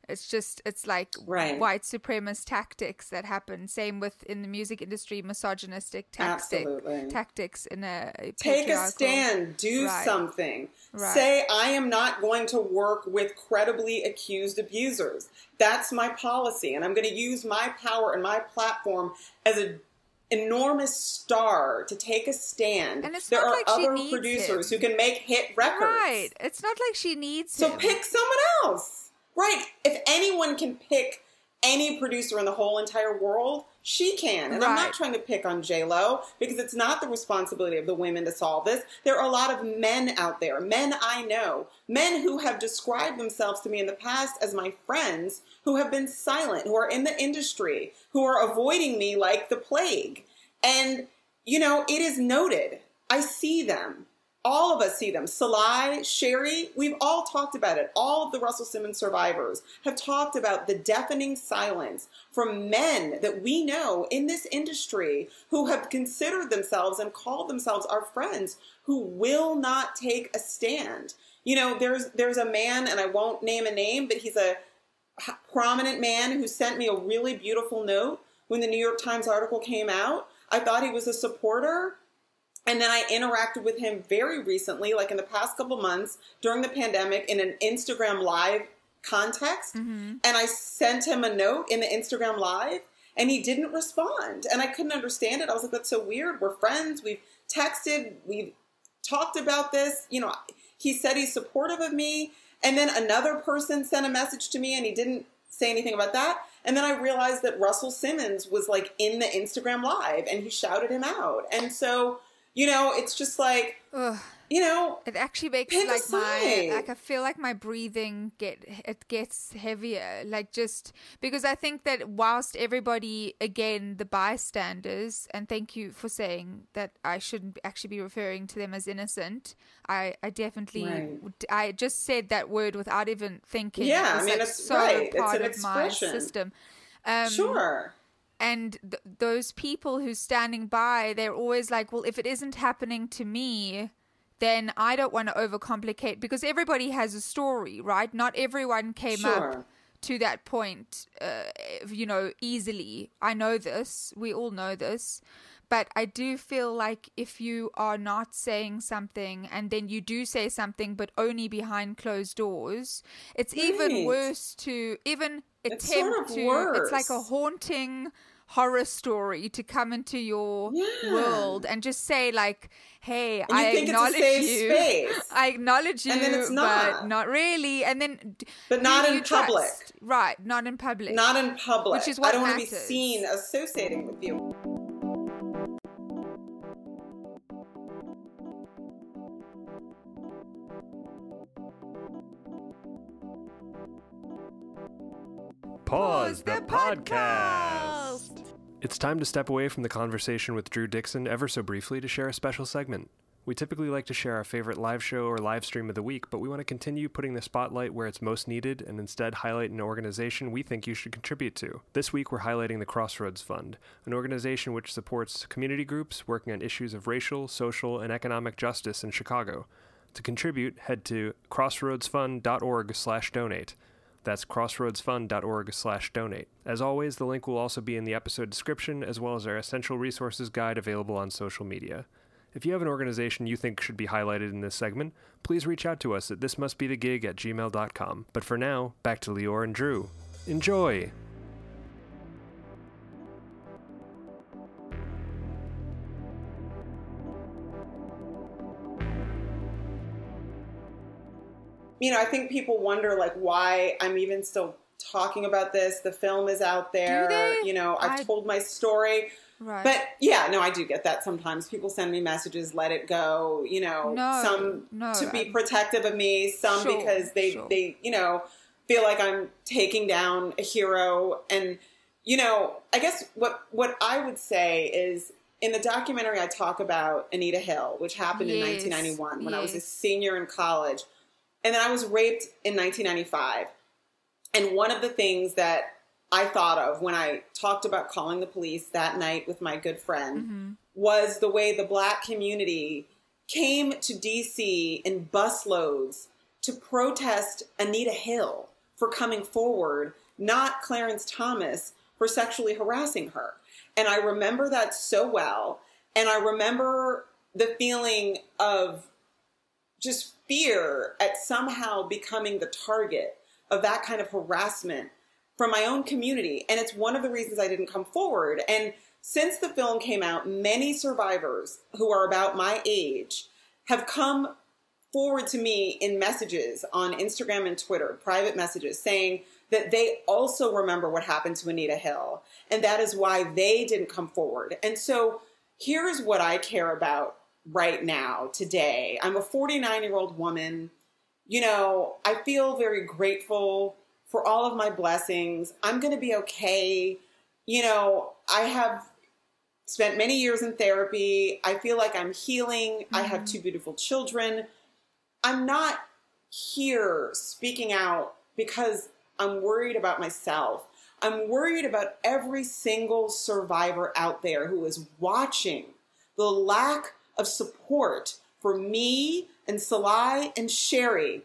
It's just it's like Right. white supremacist tactics that happen. Same with in the music industry, misogynistic tactic, Absolutely. tactics in a, a Take a stand, do Right. something. Right. Say, I am not going to work with credibly accused abusers. That's my policy, and I'm going to use my power and my platform as an enormous star to take a stand. And it's there not are like she other needs producers him. who can make hit records. Right. It's not like she needs So him. pick someone else. Right. If anyone can pick any producer in the whole entire world, she can. And I'm not trying to pick on J Lo because it's not the responsibility of the women to solve this. There are a lot of men out there, men I know, men who have described themselves to me in the past as my friends, who have been silent, who are in the industry, who are avoiding me like the plague. And, you know, it is noted. I see them. All of us see them. Salai, Sheri, we've all talked about it. All of the Russell Simmons survivors have talked about the deafening silence from men that we know in this industry who have considered themselves and called themselves our friends who will not take a stand. You know, there's there's a man, and I won't name a name, but he's a prominent man who sent me a really beautiful note when the New York Times article came out. I thought he was a supporter. And then I interacted with him very recently, like in the past couple months during the pandemic, in an Instagram Live context. Mm-hmm. And I sent him a note in the Instagram Live, and he didn't respond. And I couldn't understand it. I was like, that's so weird. We're friends. We've texted. We've talked about this. You know, he said he's supportive of me. And then another person sent a message to me, and he didn't say anything about that. And then I realized that Russell Simmons was like in the Instagram Live, and he shouted him out. And so, you know, it's just like, Ugh. you know, It actually makes like my like I feel like my breathing get it gets heavier like just because I think that whilst everybody again the bystanders and thank you for saying that I shouldn't actually be referring to them as innocent I I definitely Right. I just said that word without even thinking Yeah, I mean, like, it's- so right, it's part an of my expression. system um, sure. And th- those people who's standing by they're always like well if it isn't happening to me then I don't want to overcomplicate because everybody has a story, right? Not everyone came Sure. up to that point, uh, you know, easily. I know this. We all know this. But I do feel like if you are not saying something and then you do say something, but only behind closed doors, it's even worse to even attempt It's sort of to. It's like a haunting horror story to come into your Yeah. world and just say like, "Hey, I think it's a acknowledge you. space. I acknowledge you, And then it's but not. not really." And then, But not in you trust? public. right? Not in public. Not in public. Which is I what don't want to be matters. seen associating with you. Pause the podcast. It's time to step away from the conversation with Drew Dixon ever so briefly to share a special segment. We typically like to share our favorite live show or live stream of the week, but we want to continue putting the spotlight where it's most needed and instead highlight an organization we think you should contribute to. This week, we're highlighting the Crossroads Fund, an organization which supports community groups working on issues of racial, social, and economic justice in Chicago. To contribute, head to crossroadsfund.org/donate. That's crossroadsfund.org slash donate. As always, the link will also be in the episode description, as well as our essential resources guide available on social media. If you have an organization you think should be highlighted in this segment, please reach out to us at thismustbethegig at gmail.com. But for now, back to Lyor and Drew. Enjoy! You know, I think people wonder like why I'm even still talking about this. The film is out there. You know, I've I- told my story. right. But yeah, no, I do get that sometimes. People send me messages, let it go, you know, No, some no, to be I'm- protective of me, some Sure, because they sure. they, you know, feel like I'm taking down a hero and you know, I guess what what I would say is in the documentary I talk about Anita Hill, which happened in 1991 when I was a senior in college. And then I was raped in 1995. And one of the things that I thought of when I talked about calling the police that night with my good friend Mm-hmm. was the way the black community came to DC in busloads to protest Anita Hill for coming forward, not Clarence Thomas for sexually harassing her. And I remember that so well. And I remember the feeling of just fear at somehow becoming the target of that kind of harassment from my own community. And it's one of the reasons I didn't come forward. And since the film came out, many survivors who are about my age have come forward to me in messages on Instagram and Twitter, private messages, saying that they also remember what happened to Anita Hill. And that is why they didn't come forward. And so here's what I care about right now, today. I'm a 49 year old woman. You know, I feel very grateful for all of my blessings. I'm going to be okay. You know, I have spent many years in therapy. I feel like I'm healing. I have mm-hmm. two beautiful children. I'm not here speaking out because I'm worried about myself. I'm worried about every single survivor out there who is watching the lack of support for me and Sil Lai and Sheri,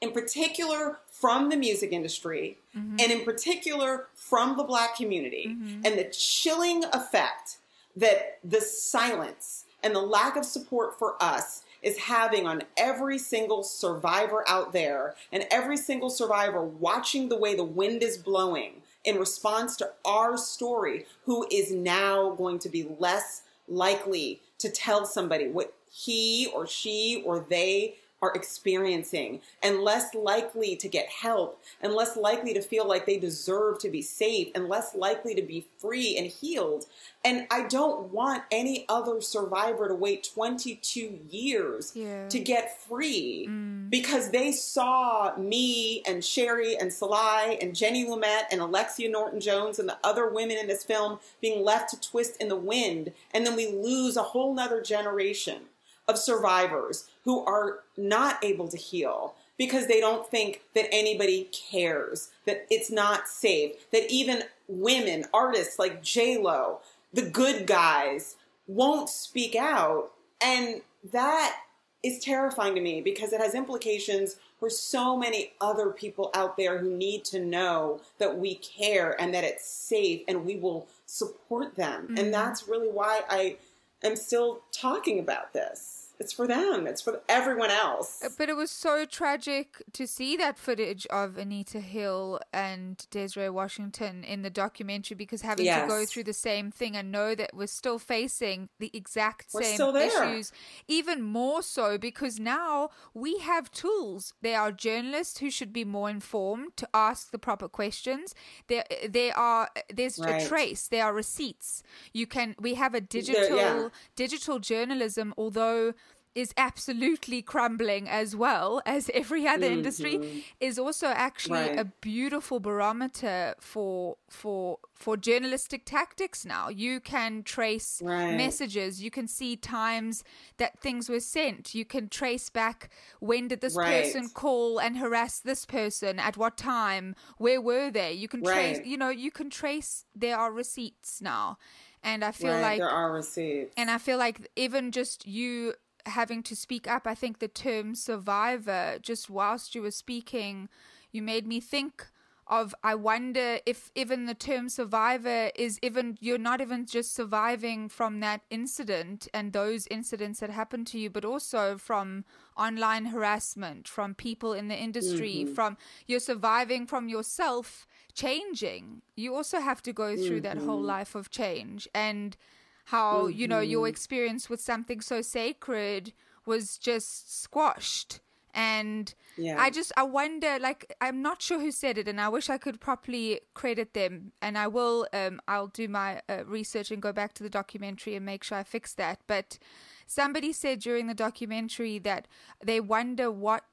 in particular from the music industry, mm-hmm. and in particular from the black community, mm-hmm. and the chilling effect that the silence and the lack of support for us is having on every single survivor out there and every single survivor watching the way the wind is blowing in response to our story who is now going to be less likely to tell somebody what he or she or they are experiencing and less likely to get help and less likely to feel like they deserve to be safe and less likely to be free and healed. And I don't want any other survivor to wait 22 years Yeah. to get free mm. because they saw me and Sheri and Sil Lai and Jenny Lumet and Alexia Norton Jones and the other women in this film being left to twist in the wind. And then we lose a whole nother generation of survivors who are not able to heal because they don't think that anybody cares, that it's not safe, that even women, artists like J-Lo, the good guys, won't speak out. And that is terrifying to me because it has implications for so many other people out there who need to know that we care and that it's safe and we will support them. Mm-hmm. And that's really why I am still talking about this. It's for them. It's for everyone else. Uh, but it was so tragic to see that footage of Anita Hill and Desiree Washington in the documentary because having to go through the same thing and know that we're still facing the exact We're same issues, even more so because now we have tools. There are journalists who should be more informed to ask the proper questions. There, there are there's Right. a trace. There are receipts. You can. We have a digital yeah. digital journalism, although is absolutely crumbling as well as every other industry is also actually Mm-hmm. Right. a beautiful barometer for for for journalistic tactics now you can trace Right. messages you can see times that things were sent you can trace back when did this Right. person call and harass this person at what time where were they you can trace you know you can trace there are receipts now and i feel right, like there are receipts. and I feel like even just you having to speak up, I think the term survivor, just whilst you were speaking, you made me think of I wonder if even the term survivor is even you're not even just surviving from that incident and those incidents that happened to you, but also from online harassment, from people in the industry, mm-hmm. from you're surviving from yourself changing. You also have to go through that whole mm-hmm. life of change. And how you know your experience with something so sacred was just squashed. And Yeah. i just i wonder like i'm not sure who said it and i wish i could properly credit them. And i will um i'll do my uh, research and go back to the documentary and make sure i fix that. But somebody said during the documentary that they wonder what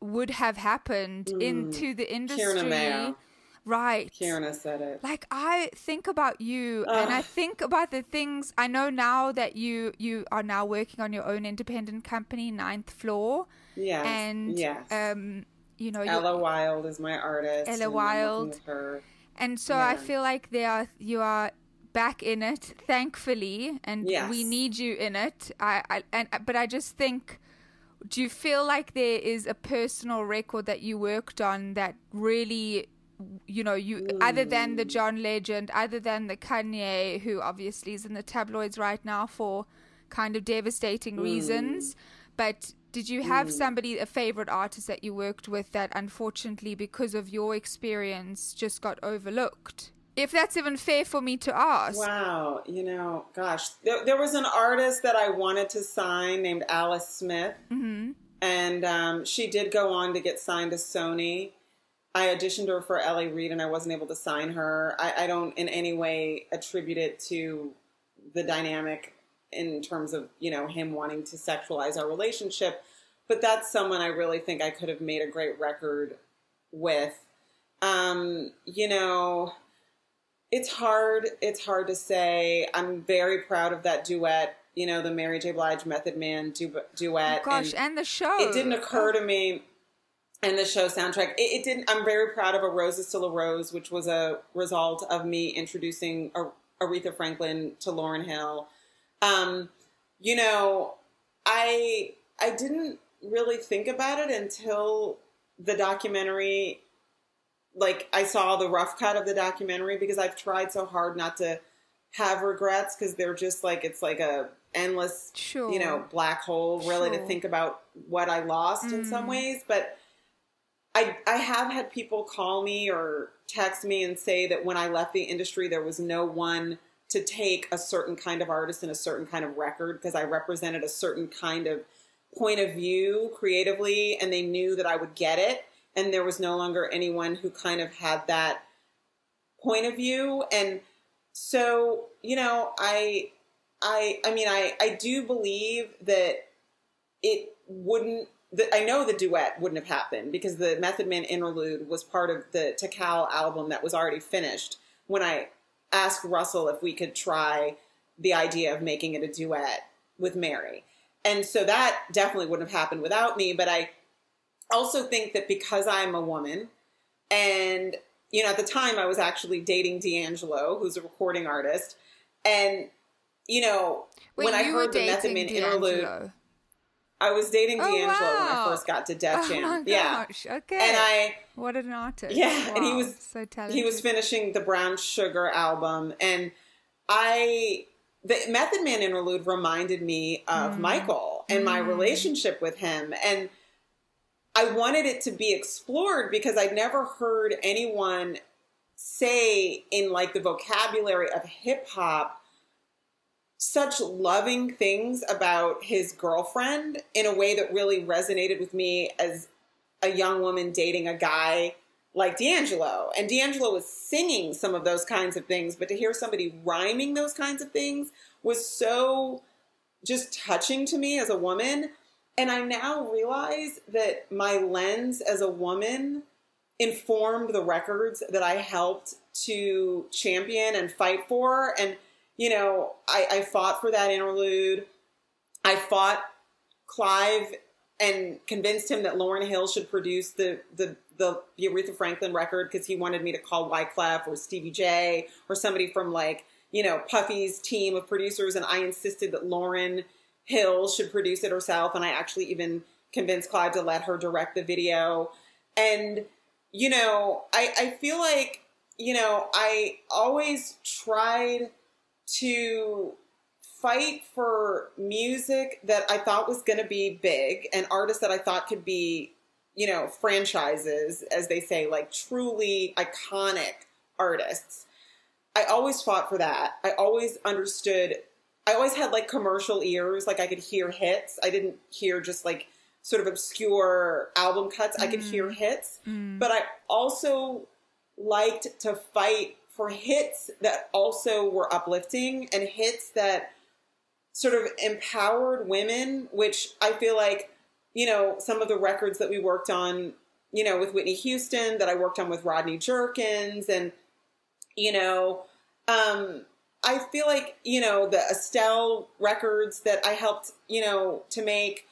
would have happened into the industry. Right Kieran said it. like i think about you and i think about the things i know now that you you are now working on your own independent company ninth floor Yeah. and yes. um you know Ella Wild is my artist. Ella and Wild. her. and so i feel like they are you are back in it thankfully and Yes. we need you in it i i and but i just think do you feel like there is a personal record that you worked on that really you know you other than the john legend other than the kanye who obviously is in the tabloids right now for kind of devastating reasons. But did you have somebody a favorite artist that you worked with that unfortunately because of your experience just got overlooked? If that's even fair for me to ask. Wow, you know, gosh, there, there was an artist that I wanted to sign named Alice Smith, mm-hmm. and um, she did go on to get signed to Sony. I auditioned her for L.A. Reid, and I wasn't able to sign her. I, I don't in any way attribute it to the dynamic in terms of you know him wanting to sexualize our relationship, but that's someone I really think I could have made a great record with. Um, you know it's hard. It's hard to say. I'm very proud of that duet. You know, the Mary J. Blige Method Man du- duet. Oh gosh and and the show it didn't occur to me. And the show soundtrack, it, it didn't. I'm very proud of a Rose is Still a Rose, which was a result of me introducing Aretha Franklin to Lauryn Hill. Um, you know, I I didn't really think about it until the documentary like I saw the rough cut of the documentary because I've tried so hard not to have regrets because they're just like it's like a endless Sure. you know black hole really Sure. to think about what I lost in some ways but I I have had people call me or text me and say that when I left the industry there was no one to take a certain kind of artist and a certain kind of record because I represented a certain kind of point of view creatively and they knew that I would get it and there was no longer anyone who kind of had that point of view. And so you know I I I mean I I do believe that it wouldn't the, I know the duet wouldn't have happened because the Method Man interlude was part of the Tical album that was already finished when I asked Russell if we could try the idea of making it a duet with Mary. And so that definitely wouldn't have happened without me, but I also think that because I'm a woman and you know at the time I was actually dating D'Angelo, who's a recording artist, and you know Wait, when I you were heard the Method Man interlude D'Angelo. I was dating Oh, D'Angelo when. I first got to Def Oh Jam. my yeah. gosh. Okay. And I what an artist. Yeah, and he was- so talented. he was finishing the Brown Sugar album and I the Method Man interlude reminded me of Mm. Michael and my Mm. relationship with him and I wanted it to be explored because I'd never heard anyone say in like the vocabulary of hip hop such loving things about his girlfriend in a way that really resonated with me as a young woman dating a guy like D'Angelo. And D'Angelo was singing some of those kinds of things, but to hear somebody rhyming those kinds of things was so just touching to me as a woman. And I now realize that my lens as a woman informed the records that I helped to champion and fight for. And, you know, I, I fought for that interlude. I fought Clive and convinced him that Lauryn Hill should produce the the the, the Aretha Franklin record because he wanted me to call Wyclef or Stevie J or somebody from like you know Puffy's team of producers, and I insisted that Lauryn Hill should produce it herself, and I actually even convinced Clive to let her direct the video, and you know I I feel like you know I always tried to fight for music that I thought was going to be big and artists that I thought could be, you know, franchises, as they say, like truly iconic artists. I always fought for that. I always understood, I always had like commercial ears, like I could hear hits. I didn't hear just like sort of obscure album cuts. I could hear hits. Mm. But I also liked to fight for hits that also were uplifting and hits that sort of empowered women, which I feel like, you know, some of the records that we worked on, you know, with Whitney Houston, that I worked on with Rodney Jerkins, and, you know, um, I feel like, you know, the Estelle records that I helped, you know, to make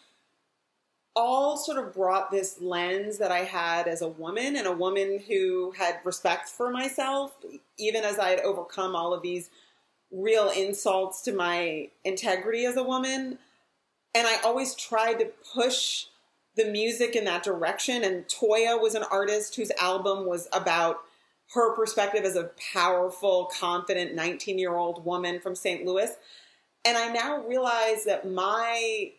all sort of brought this lens that I had as a woman and a woman who had respect for myself, even as I had overcome all of these real insults to my integrity as a woman. And I always tried to push the music in that direction. And Toya was an artist whose album was about her perspective as a powerful, confident 19 year old woman from St. Louis. And I now realize that my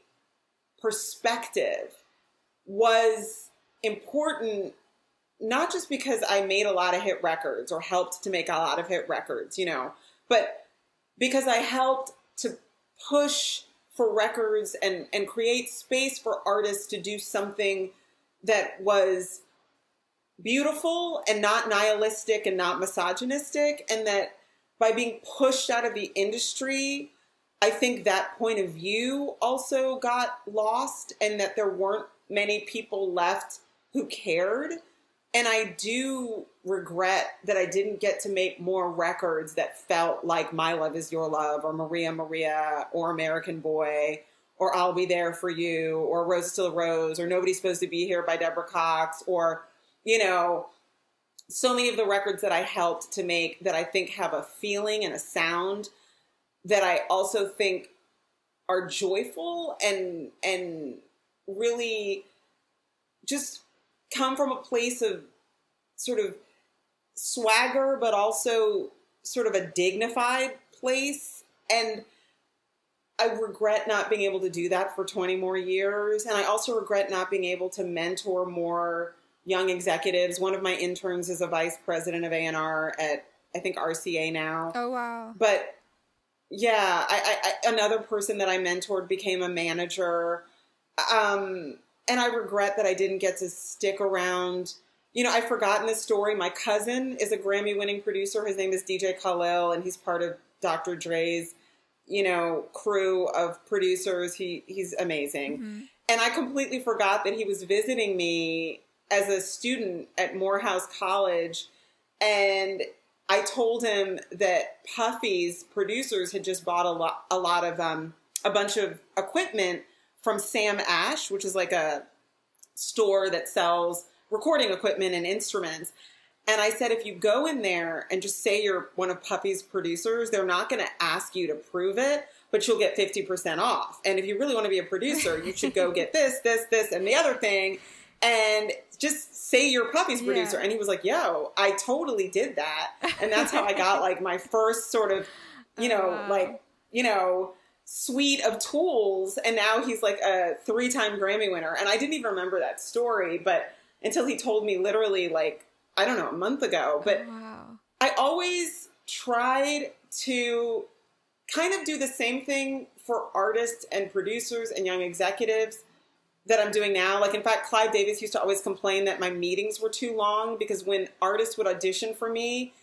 perspective was important not just because I made a lot of hit records or helped to make a lot of hit records, you know, but because I helped to push for records and, and create space for artists to do something that was beautiful and not nihilistic and not misogynistic, and that by being pushed out of the industry, I think that point of view also got lost, and that there weren't many people left who cared. And I do regret that I didn't get to make more records that felt like My Love Is Your Love or Maria Maria or American Boy or I'll Be There For You or Rose Still Rose or Nobody's Supposed to Be Here by Deborah Cox or, you know, so many of the records that I helped to make that I think have a feeling and a sound that I also think are joyful and and really just come from a place of sort of swagger, but also sort of a dignified place. And I regret not being able to do that for 20 more years. And I also regret not being able to mentor more young executives. One of my interns is a vice president of A&R at, I think, RCA now. Oh wow. But yeah, I, I, another person that I mentored became a manager. Um, and I regret that I didn't get to stick around. You know, I've forgotten this story. My cousin is a Grammy winning producer. His name is DJ Khalil, and he's part of Dr. Dre's, you know, crew of producers. He he's amazing. Mhm. And I completely forgot that he was visiting me as a student at Morehouse College. And I told him that Puffy's producers had just bought a lot, a lot of, um, a bunch of equipment from Sam Ash, which is like a store that sells recording equipment and instruments. And I said, if you go in there and just say you're one of Puffy's producers, they're not going to ask you to prove it, but you'll get 50% off. And if you really want to be a producer, you should go get this, this, this, and the other thing. And just say you're Puffy's producer. Yeah. And he was like, yo, I totally did that. And that's how I got like my first sort of, you know, Wow. like, you know, suite of tools. And now he's like a three time Grammy winner. And I didn't even remember that story, but until he told me literally like, I don't know, a month ago. Oh, but wow. I always tried to kind of do the same thing for artists and producers and young executives that I'm doing now. Like, in fact, Clive Davis used to always complain that my meetings were too long because when artists would audition for me,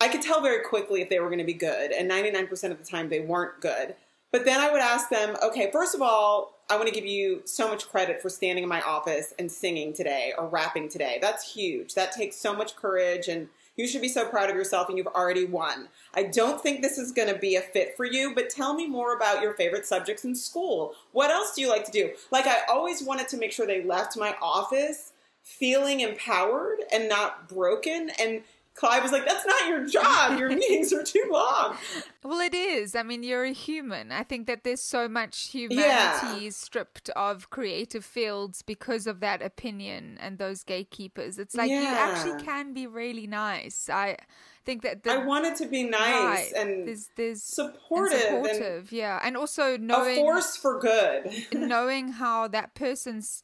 I could tell very quickly if they were going to be good, and 99% of the time they weren't good. But then I would ask them, okay, first of all, I want to give you so much credit for standing in my office and singing today or rapping today. That's huge. That takes so much courage, and you should be so proud of yourself, and you've already won. I don't think this is going to be a fit for you, but tell me more about your favorite subjects in school. What else do you like to do? Like, I always wanted to make sure they left my office feeling empowered and not broken. And Clive was like, that's not your job. Your meetings are too long. Well, it is. I mean, you're a human. I think that there's so much Yeah. humanity stripped of creative fields because of that opinion and those gatekeepers. It's like you actually can be really nice. I think that the, I wanted to be nice right, and there's there's supportive and and, yeah, and also knowing a force for good. knowing how that person's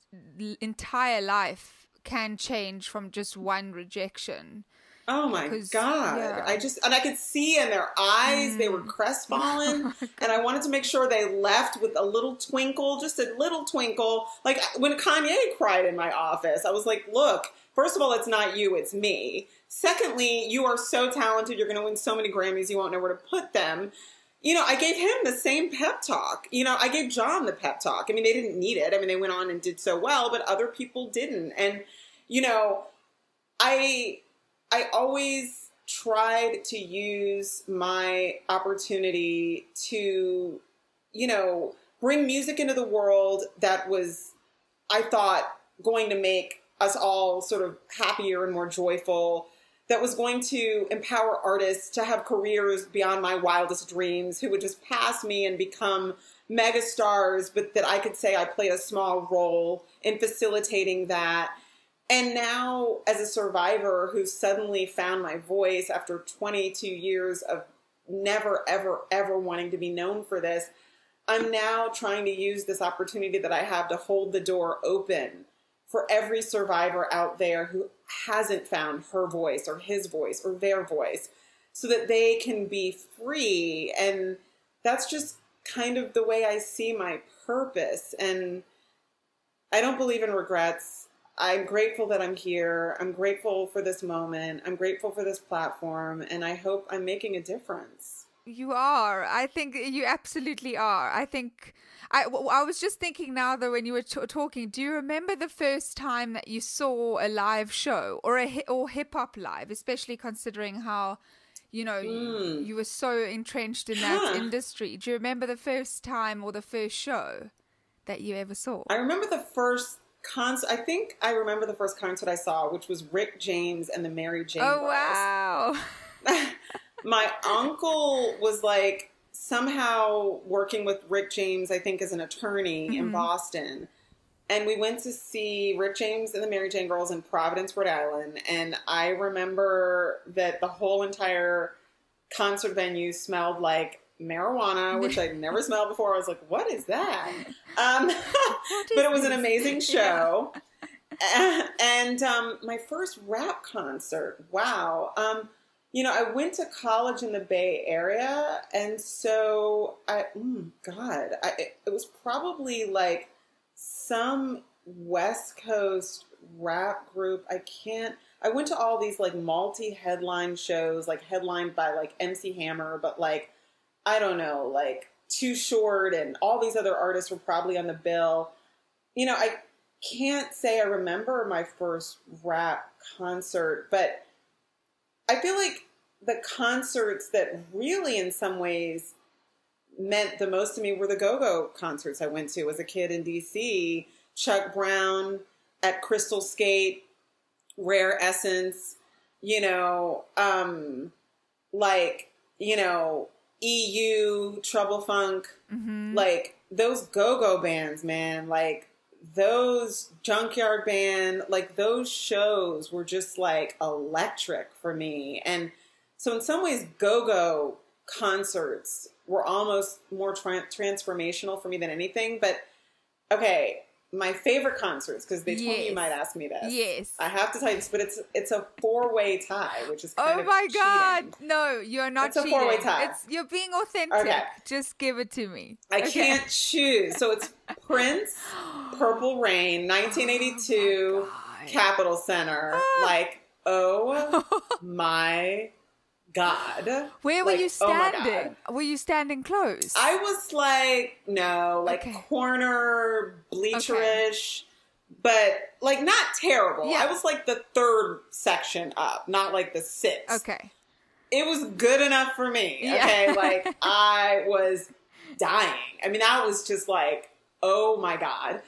entire life can change from just one rejection. Oh my god! yeah. I just and I could see in their eyes they were Mm. crestfallen, and I wanted to make sure they left with a little twinkle, just a little twinkle. Like when Kanye cried in my office, I was like, "Look, first of all, it's not you, it's me. Secondly, you are so talented, you're going to win so many Grammys, you won't know where to put them." You know, I gave him the same pep talk. You know, I gave John the pep talk. I mean, they didn't need it. I mean, they went on and did so well, but other people didn't. And you know, I I always tried to use my opportunity to, you know, bring music into the world that was, I thought, going to make us all sort of happier and more joyful. That was going to empower artists to have careers beyond my wildest dreams, who would just pass me and become megastars, but that I could say I played a small role in facilitating that. And now, as a survivor who suddenly found my voice after 22 years of never, ever, ever wanting to be known for this, I'm now trying to use this opportunity that I have to hold the door open for every survivor out there who hasn't found her voice or his voice or their voice so that they can be free. And that's just kind of the way I see my purpose. And I don't believe in regrets. I'm grateful that I'm here. I'm grateful for this moment. I'm grateful for this platform. And I hope I'm making a difference. You are. I think you absolutely are. I think. I, I was just thinking now, though, when you were t- talking, do you remember the first time that you saw a live show or a or hip hop live, especially considering how, you know, you, hmm. you were so entrenched in that Huh. industry? Do you remember the first time or the first show that you ever saw? I remember the first concert. I think I remember the first concert I saw, which was Rick James and the Mary Jane girls. oh wow! my uncle was like somehow working with Rick James, I think, as an attorney in mm-hmm. Boston. And we went to see Rick James and the Mary Jane Girls in Providence, Rhode Island. And I remember that the whole entire concert venue smelled like marijuana, which I'd never smelled before. I was like, what is that? Um, but it was an amazing show. A- and um, my first rap concert, wow. Um, you know, I went to college in the Bay Area, and so I, mm, God, I, it, it was probably like some West Coast rap group. I can't. I went to all these like multi-headline shows, like headlined by like MC Hammer, but like I don't know, like Too Short and all these other artists were probably on the bill. You know, I can't say I remember my first rap concert, but I feel like the concerts that really, in some ways, meant the most to me were the go go concerts I went to as a kid in DC. Chuck Brown at Crystal Skate, Rare Essence, you know, um, like, you know, EU, Trouble Funk, hmm like those go-go bands, man, like those junkyard band, like those shows were just like electric for me. And so in some ways go-go concerts were almost more tra- transformational for me than anything, but okay, my favorite concerts because they told me you might ask me this. Yes. I have to tell you this, but it's it's a four-way tie, which is Oh my cheating. god! No, you're not It's a four-way tie. It's you're being authentic. Okay. Just give it to me. I Okay. can't choose. So it's Prince, Purple Rain, 1982, God. Capital Centre. Ah. like, oh my God. Where were Like, you oh standing? were you standing close? I was like, no, like Okay. corner, bleacherish, but like not terrible. Yeah. I was like the third section up, not like the sixth. okay. it was good enough for me. Yeah. Okay, like I was dying. I mean, I was just like, oh my god.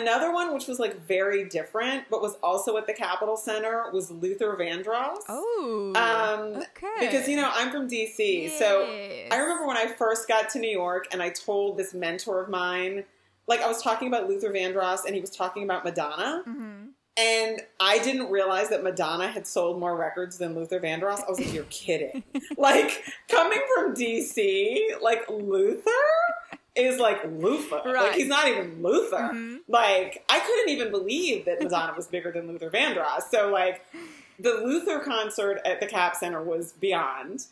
Another one, which was like very different, but was also at the Capital Centre, was Luther Vandross. Oh. Um, okay. Because you know I'm from DC, so I remember when I first got to New York, and I told this mentor of mine, like I was talking about Luther Vandross, and he was talking about Madonna. Mhm. And I didn't realize that Madonna had sold more records than Luther Vandross. I was like, you're kidding. like, coming from DC, like, Luther is like Luther. Like, Right. he's not even Luther. Mhm. Like, I couldn't even believe that Madonna was bigger than Luther Vandross. So, like, the Luther concert at the Cap Center was beyond.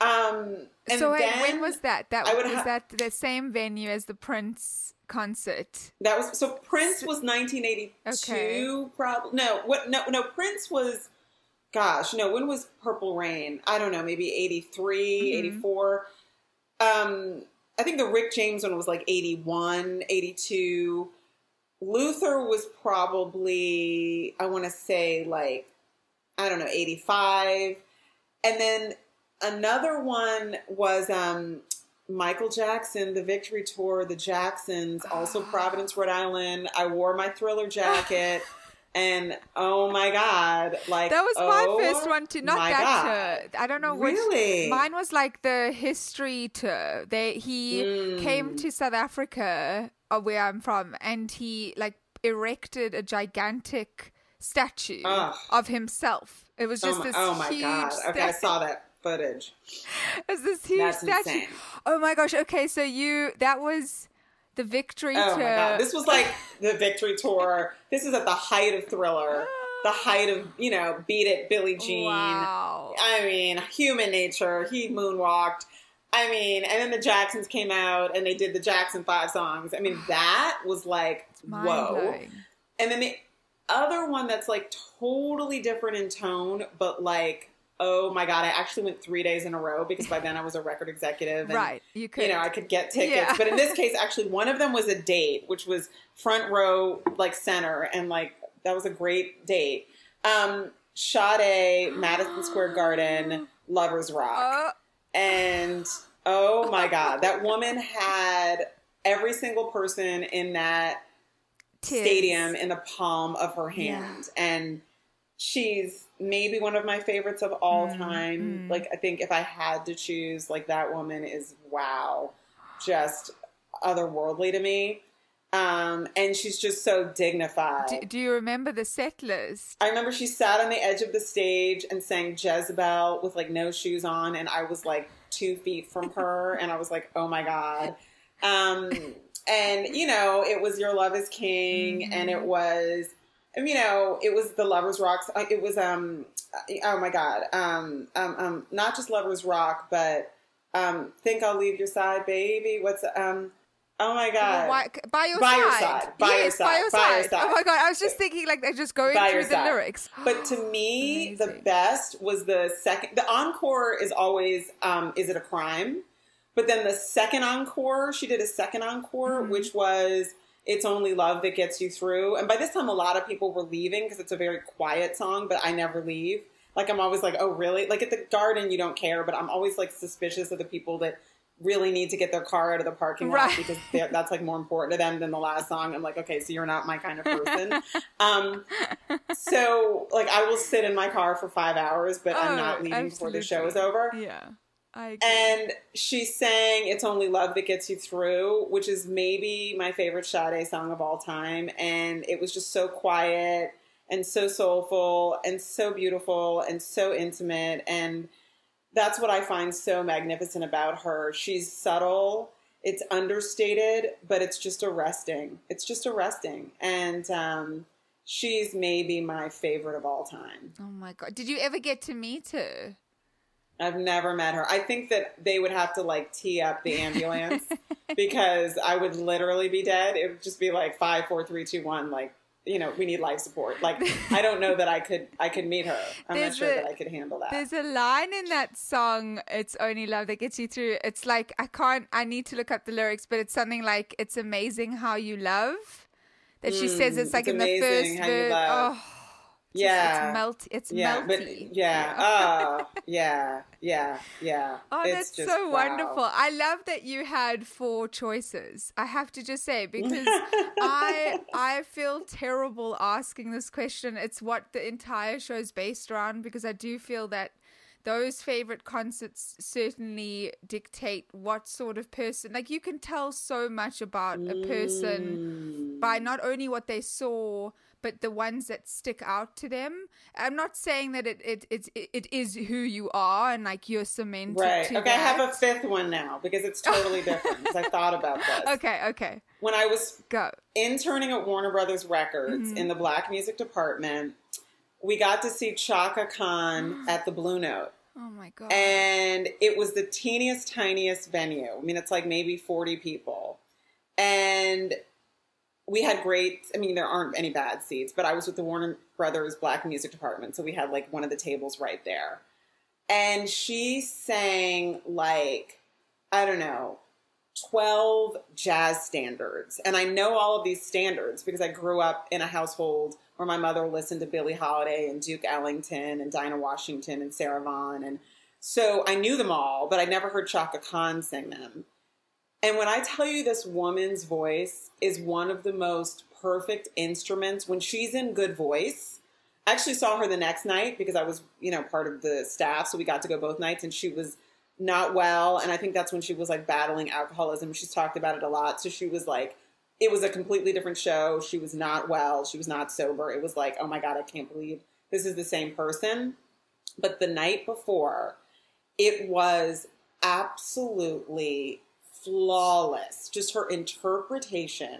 Um, and so wait, when was that? That was ha- that the same venue as the Prince concert. That was so Prince was 1982 Okay. probably no what no no Prince was gosh no when was Purple Rain I don't know maybe 83 Mhm. 84 um I think the Rick James one was like 81 82 Luther was probably I want to say like I don't know 85 and then another one was um Michael Jackson, the Victory Tour, the Jacksons, also Providence, Rhode Island. I wore my thriller jacket, and oh my god, like That was oh my first one too. Not that God. tour. I don't know which. Really? Mine was like the history tour. They he Mm. came to South Africa, uh, where I'm from, and he like erected a gigantic statue Ugh. of himself. It was Oh just my, this oh my huge god! Okay, I saw that footage. It was this huge That's statue. insane. Oh my gosh! Okay, so you that was the victory Oh tour. my god! This was like the Victory Tour. This is at the height of Thriller, the ah. height of you know Beat It, Billie Jean. Wow. I mean, human nature. He moonwalked. I mean, and then the Jacksons came out and they did the Jackson Five songs. I mean, that was like whoa. And then the other one that's like totally different in tone, but like, oh my god, I actually went three days in a row because by then I was a record executive. And, Right, you could. You know, I could get tickets. Yeah. But in this case, actually, one of them was a date, which was front row, like center, and like that was a great date. Um, Sade, Madison Square Garden, Lovers Rock. Oh, And oh my God, that woman had every single person in that stadium in the palm of her hand. And she's maybe one of my favorites of all Mm, time. mm. Like, I think if I had to choose, like, that woman is wow, just otherworldly to me. Um, and she's just so dignified. Do, do you remember the set list? I remember she sat on the edge of the stage and sang Jezebel with like no shoes on, and I was like two feet from her, and I was like, oh my god. Um, and you know, it was Your Love Is King, and it was, and, you know, it was the Lovers Rock. uh, It was um, oh my god, um, um, um, not just Lovers Rock, but um, Think I'll Leave Your Side, Baby. What's um, oh my god, Why- by your By side. your side. By your yes, by side. your By your side. Oh my god, I was just thinking like they're just going By through the side. lyrics. But to me, the best was the second. The encore is always um, "Is It a Crime?" But then the second encore, she did a second encore, Mm-hmm. which was "It's Only Love That Gets You Through." And by this time, a lot of people were leaving because it's a very quiet song. But I never leave. Like I'm always like, "Oh, really?" Like at the Garden, you don't care, but I'm always like suspicious of the people that really need to get their car out of the parking lot Right. because that's like more important to them than the last song. I'm like, okay, so you're not my kind of person. um, so like I will sit in my car for five hours, but I'm Oh, not leaving before the show is over. Yeah. And she sang It's Only Love That Gets You Through, which is maybe my favorite Sade song of all time. And it was just so quiet and so soulful and so beautiful and so intimate. And that's what I find so magnificent about her. She's subtle, it's understated, but it's just arresting. It's just arresting. And um, she's maybe my favorite of all time. oh my god! Did you ever get to meet her? I've never met her. I think that they would have to like tee up the ambulance because I would literally be dead. It would just be like five, four, three, two, one. Like you know, we need life support. Like I don't know that I could. I could meet her. I'm There's not sure a- that I could handle that. There's a line in that song, It's Only Love That Gets You Through. It's like, I can't, I need to look up the lyrics, but it's something like, It's amazing how you love. That she says it's Mm, like it's in the first amazing how you verse. love. Yeah, it's melt. It's yeah, melty. but yeah, oh, yeah, yeah, yeah. Oh, It's that's just, so wow. wonderful. I love that you had four choices. I have to just say because I I feel terrible asking this question. It's what the entire show is based around because I do feel that those favorite concerts certainly dictate what sort of person like you can tell so much about a person Mm. by not only what they saw but the ones that stick out to them i'm not saying that it it it, it is who you are and like you're cemented Right. to Okay, I have a fifth one now because it's totally different. Because I thought about this. okay okay When I was go interning at Warner Brothers Records Mm-hmm. in the black music department, we got to see Chaka Khan at the Blue Note. oh my god And it was the teeniest, tiniest venue. I mean, it's like maybe 40 people. And we had great, I mean, there aren't any bad seats, but I was with the Warner Brothers Black Music Department. So we had like one of the tables right there. And she sang like, I don't know, 12 jazz standards. And I know all of these standards because I grew up in a household where my mother listened to Billie Holiday and Duke Ellington and Dinah Washington and Sarah Vaughan. And so I knew them all, but I never heard Chaka Khan sing them. And when I tell you this woman's voice is one of the most perfect instruments, when she's in good voice, I actually saw her the next night because I was, you know, part of the staff. So we got to go both nights and she was not well. And I think that's when she was like battling alcoholism. She's talked about it a lot. So she was like, it was a completely different show. She was not well. She was not sober. It was like, oh my God, I can't believe this is the same person. But the night before, it was absolutely flawless. Just her interpretation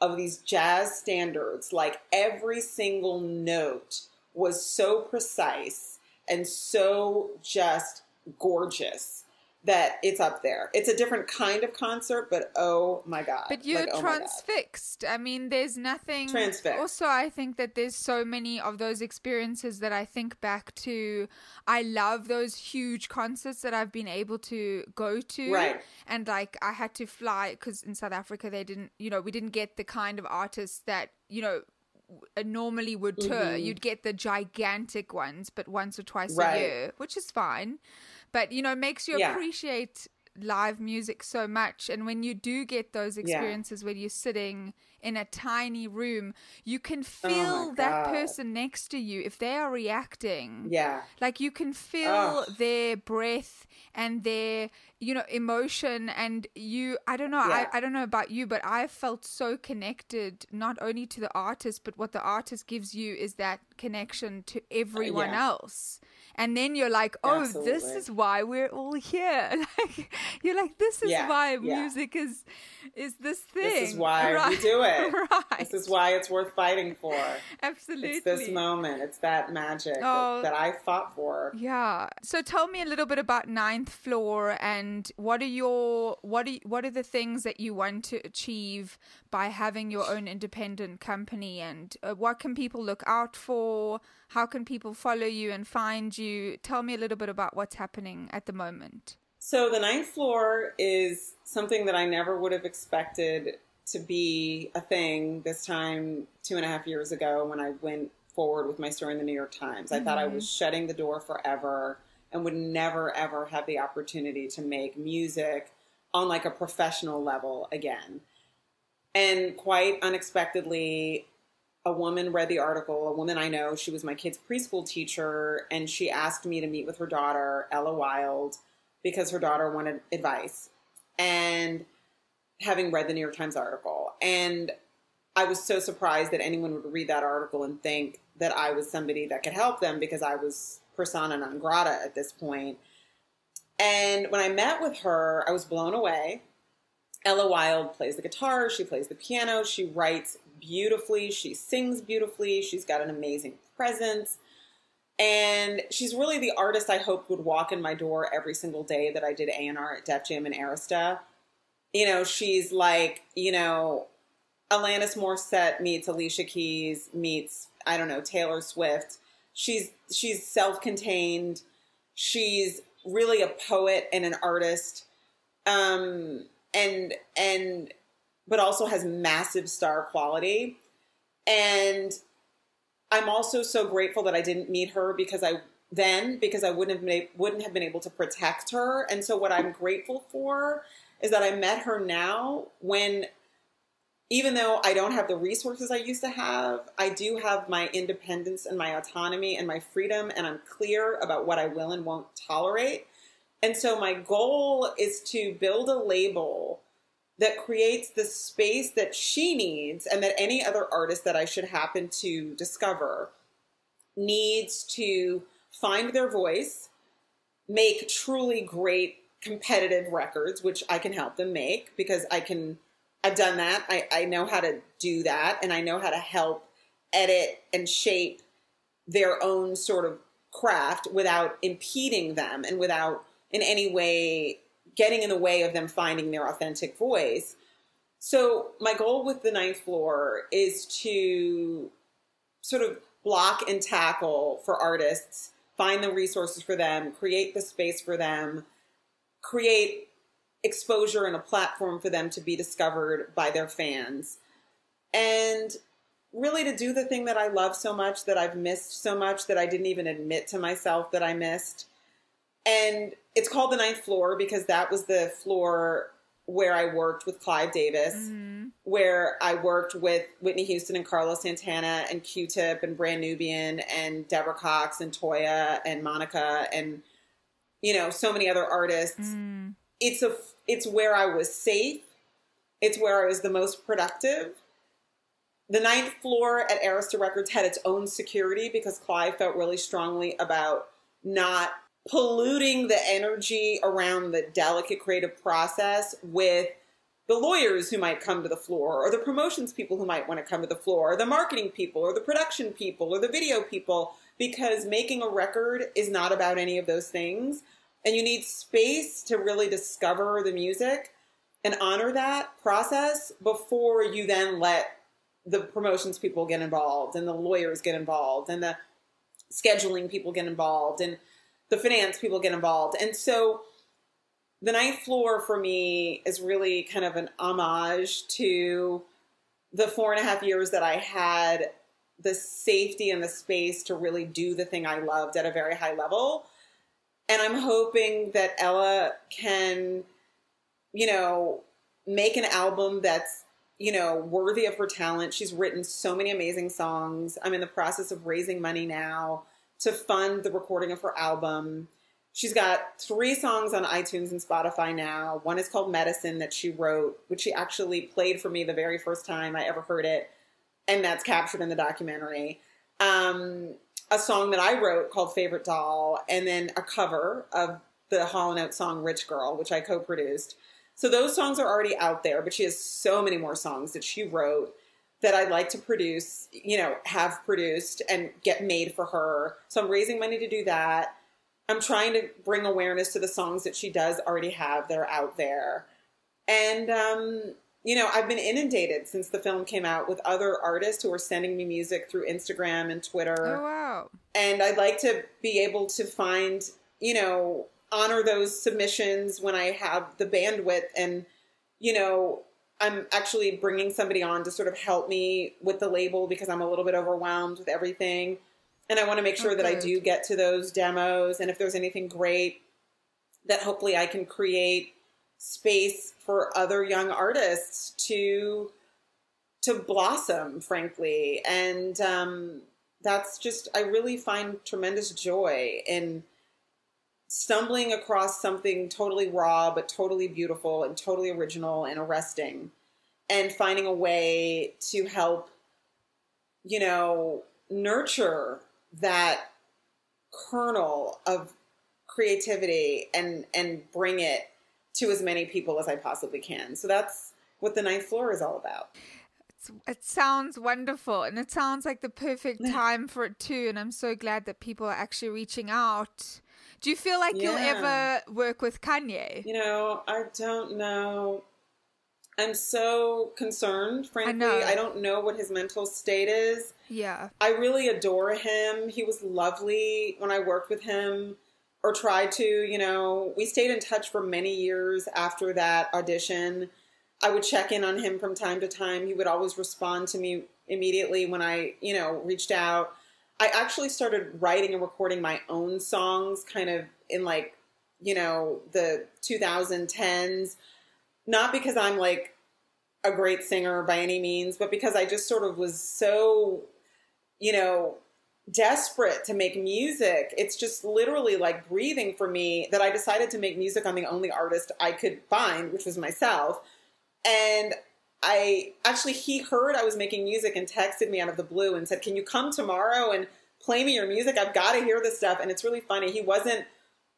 of these jazz standards, like every single note was so precise and so just gorgeous that it's up there. It's a different kind of concert, but oh my god! But you're Like, oh transfixed. I mean, there's nothing. Transfixed. Also, I think that there's so many of those experiences that I think back to. I love those huge concerts that I've been able to go to. Right. And like, I had to fly because in South Africa, they didn't, you know, we didn't get the kind of artists that, you know, normally would tour. Mm-hmm. You'd get the gigantic ones, but once or twice Right. a year, which is fine. But, you know, it makes you Yeah. appreciate live music so much and when you do get those Yeah. experiences where you're sitting in a tiny room you can Oh feel that God. person next to you if they are reacting Yeah, like you can feel their breath and their you know emotion and you i don't know Yeah. I, I don't know about you but i felt so connected not only to the artist but what the artist gives you is that connection to uh, everyone yeah. else and then you're like oh this is why we're all here like you're like this is Yeah, why yeah. music is is this thing this is why we do it. right This is why it's worth fighting for. absolutely It's this moment. It's that magic Oh. that, that I fought for. Yeah. So tell me a little bit about Ninth Floor and what are your what are what are the things that you want to achieve by having your own independent company and uh, what can people look out for? How can people follow you and find you? Tell me a little bit about what's happening at the moment. So the ninth floor is something that I never would have expected to be a thing this time two and a half years ago when I went forward with my story in the New York Times. I thought I mm-hmm. was shutting the door forever and would never ever have the opportunity to make music on like a professional level again. And quite unexpectedly, a woman read the article, a woman I know, she was my kid's preschool teacher, and she asked me to meet with her daughter, Ella Wild, because her daughter wanted advice. And having read the New York Times article. And I was so surprised that anyone would read that article and think that I was somebody that could help them because I was persona non grata at this point. And when I met with her, I was blown away. Ella Wild plays the guitar, she plays the piano, she writes beautifully, she sings beautifully, she's got an amazing presence. And she's really the artist I hoped would walk in my door every single day that I did A&R at Def Jam and Arista. You know, she's like, you know, Alanis Morissette meets Alicia Keys meets, I don't know, Taylor Swift. She's she's self-contained. She's really a poet and an artist. Um and and but also has massive star quality. And I'm also so grateful that I didn't meet her because I then because I wouldn't have been, wouldn't have been able to protect her. And so what I'm grateful for is that I met her now when even though I don't have the resources I used to have, I do have my independence and my autonomy and my freedom and I'm clear about what I will and won't tolerate. And so my goal is to build a label that creates the space that she needs and that any other artist that I should happen to discover needs to find their voice, make truly great competitive records, which I can help them make because I can, I've done that. I, I know how to do that and I know how to help edit and shape their own sort of craft without impeding them and without in any way getting in the way of them finding their authentic voice. So, my goal with the ninth floor is to sort of block and tackle for artists, find the resources for them, create the space for them, create exposure and a platform for them to be discovered by their fans. And really to do the thing that I love so much, that I've missed so much, that I didn't even admit to myself that I missed and it's called the ninth floor because that was the floor where I worked with Clive Davis, mm-hmm. where I worked with Whitney Houston and Carlos Santana and Q-Tip and Brand Nubian and Deborah Cox and Toya and Monica and you know so many other artists. Mm. It's a it's where I was safe. It's where I was the most productive. The ninth floor at Arista Records had its own security because Clive felt really strongly about not polluting the energy around the delicate creative process with the lawyers who might come to the floor, or the promotions people who might want to come to the floor, or the marketing people, or the production people, or the video people, because making a record is not about any of those things. And you need space to really discover the music and honor that process before you then let the promotions people get involved and the lawyers get involved and the scheduling people get involved and the finance people get involved. And so the ninth floor for me is really kind of an homage to the four and a half years that I had the safety and the space to really do the thing I loved at a very high level. And I'm hoping that Ella can, you know, make an album that's, you know, worthy of her talent. She's written so many amazing songs. I'm in the process of raising money now to fund the recording of her album. She's got three songs on iTunes and Spotify now. One is called Medicine that she wrote, which she actually played for me the very first time I ever heard it, and that's captured in the documentary. Um, a song that I wrote called Favorite Doll, and then a cover of the Hall & song Rich Girl, which I co-produced. So those songs are already out there, but she has so many more songs that she wrote that I'd like to produce, you know, have produced and get made for her. So I'm raising money to do that. I'm trying to bring awareness to the songs that she does already have that are out there. And, um, you know, I've been inundated since the film came out with other artists who are sending me music through Instagram and Twitter. Oh, wow. And I'd like to be able to find, you know, honor those submissions when I have the bandwidth and, you know, I'm actually bringing somebody on to sort of help me with the label because I'm a little bit overwhelmed with everything. And I want to make sure that I do get to those demos. And if there's anything great, that hopefully I can create space for other young artists to to blossom, frankly. And um, that's just I really find tremendous joy in stumbling across something totally raw but totally beautiful and totally original and arresting and finding a way to help you know nurture that kernel of creativity and and bring it to as many people as I possibly can. So that's what the ninth floor is all about. It's, it sounds wonderful and it sounds like the perfect time for it too. And I'm so glad that people are actually reaching out. Do you feel like yeah. you'll ever work with Kanye? You know, I don't know. I'm so concerned, frankly. I, I, don't know what his mental state is. Yeah. I really adore him. He was lovely when I worked with him or tried to, you know. We stayed in touch for many years after that audition. I would check in on him from time to time. He would always respond to me immediately when I, you know, reached out. I actually started writing and recording my own songs kind of in like, you know, the 2010s not because I'm like a great singer by any means, but because I just sort of was so, you know, desperate to make music. It's just literally like breathing for me that I decided to make music on the only artist I could find, which was myself. And I actually, he heard I was making music and texted me out of the blue and said, Can you come tomorrow and play me your music? I've got to hear this stuff. And it's really funny. He wasn't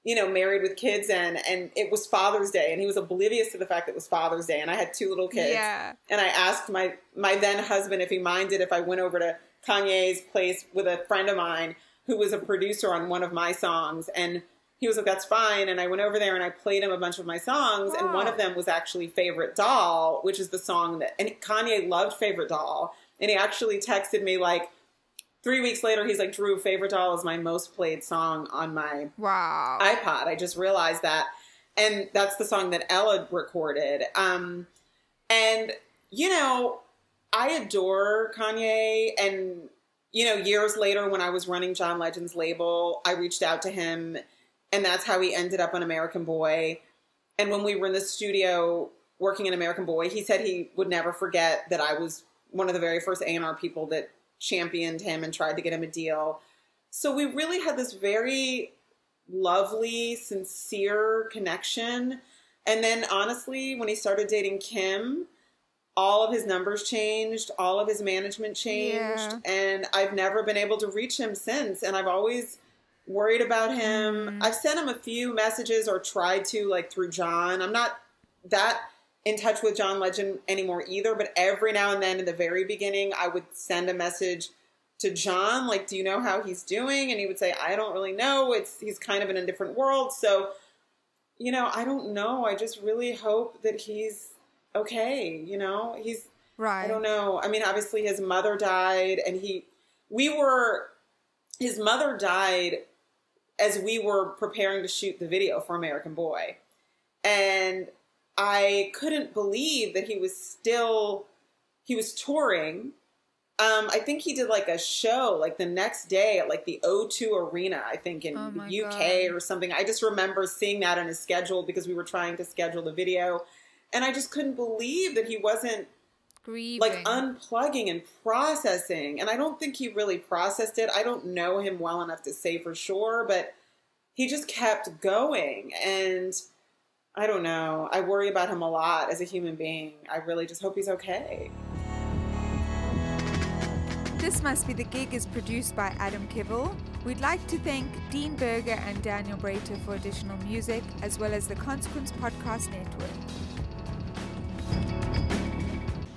you know, married with kids and and it was Father's Day and he was oblivious to the fact that it was Father's Day and I had two little kids. Yeah. And I asked my my then husband if he minded if I went over to Kanye's place with a friend of mine who was a producer on one of my songs and he was like that's fine and I went over there and I played him a bunch of my songs wow. and one of them was actually Favorite Doll, which is the song that and Kanye loved Favorite Doll and he actually texted me like three weeks later, he's like, Drew, Favorite Doll is my most played song on my wow iPod. I just realized that. And that's the song that Ella recorded. Um, and, you know, I adore Kanye. And, you know, years later, when I was running John Legend's label, I reached out to him. And that's how he ended up on American Boy. And when we were in the studio working in American Boy, he said he would never forget that I was one of the very first A&R people that championed him and tried to get him a deal. So we really had this very lovely, sincere connection. And then honestly, when he started dating Kim, all of his numbers changed, all of his management changed, yeah. and I've never been able to reach him since. And I've always worried about him. Mm. I've sent him a few messages or tried to, like through John. I'm not that in touch with John Legend anymore either, but every now and then in the very beginning, I would send a message to John, like, do you know how he's doing? And he would say, I don't really know. It's he's kind of in a different world. So, you know, I don't know. I just really hope that he's okay. You know, he's right. I don't know. I mean, obviously his mother died and he we were his mother died as we were preparing to shoot the video for American Boy. And I couldn't believe that he was still he was touring. Um, I think he did like a show like the next day at like the O2 Arena, I think in oh the UK God. or something. I just remember seeing that on his schedule because we were trying to schedule the video. And I just couldn't believe that he wasn't Grieving. like unplugging and processing. And I don't think he really processed it. I don't know him well enough to say for sure, but he just kept going. And I don't know. I worry about him a lot as a human being. I really just hope he's okay. This Must Be the Gig is produced by Adam Kivel. We'd like to thank Dean Berger and Daniel Brater for additional music, as well as the Consequence Podcast Network.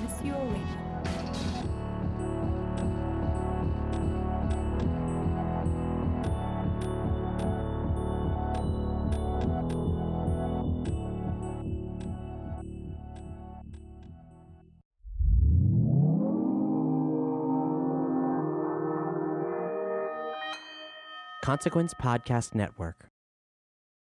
Miss you already. Consequence Podcast Network.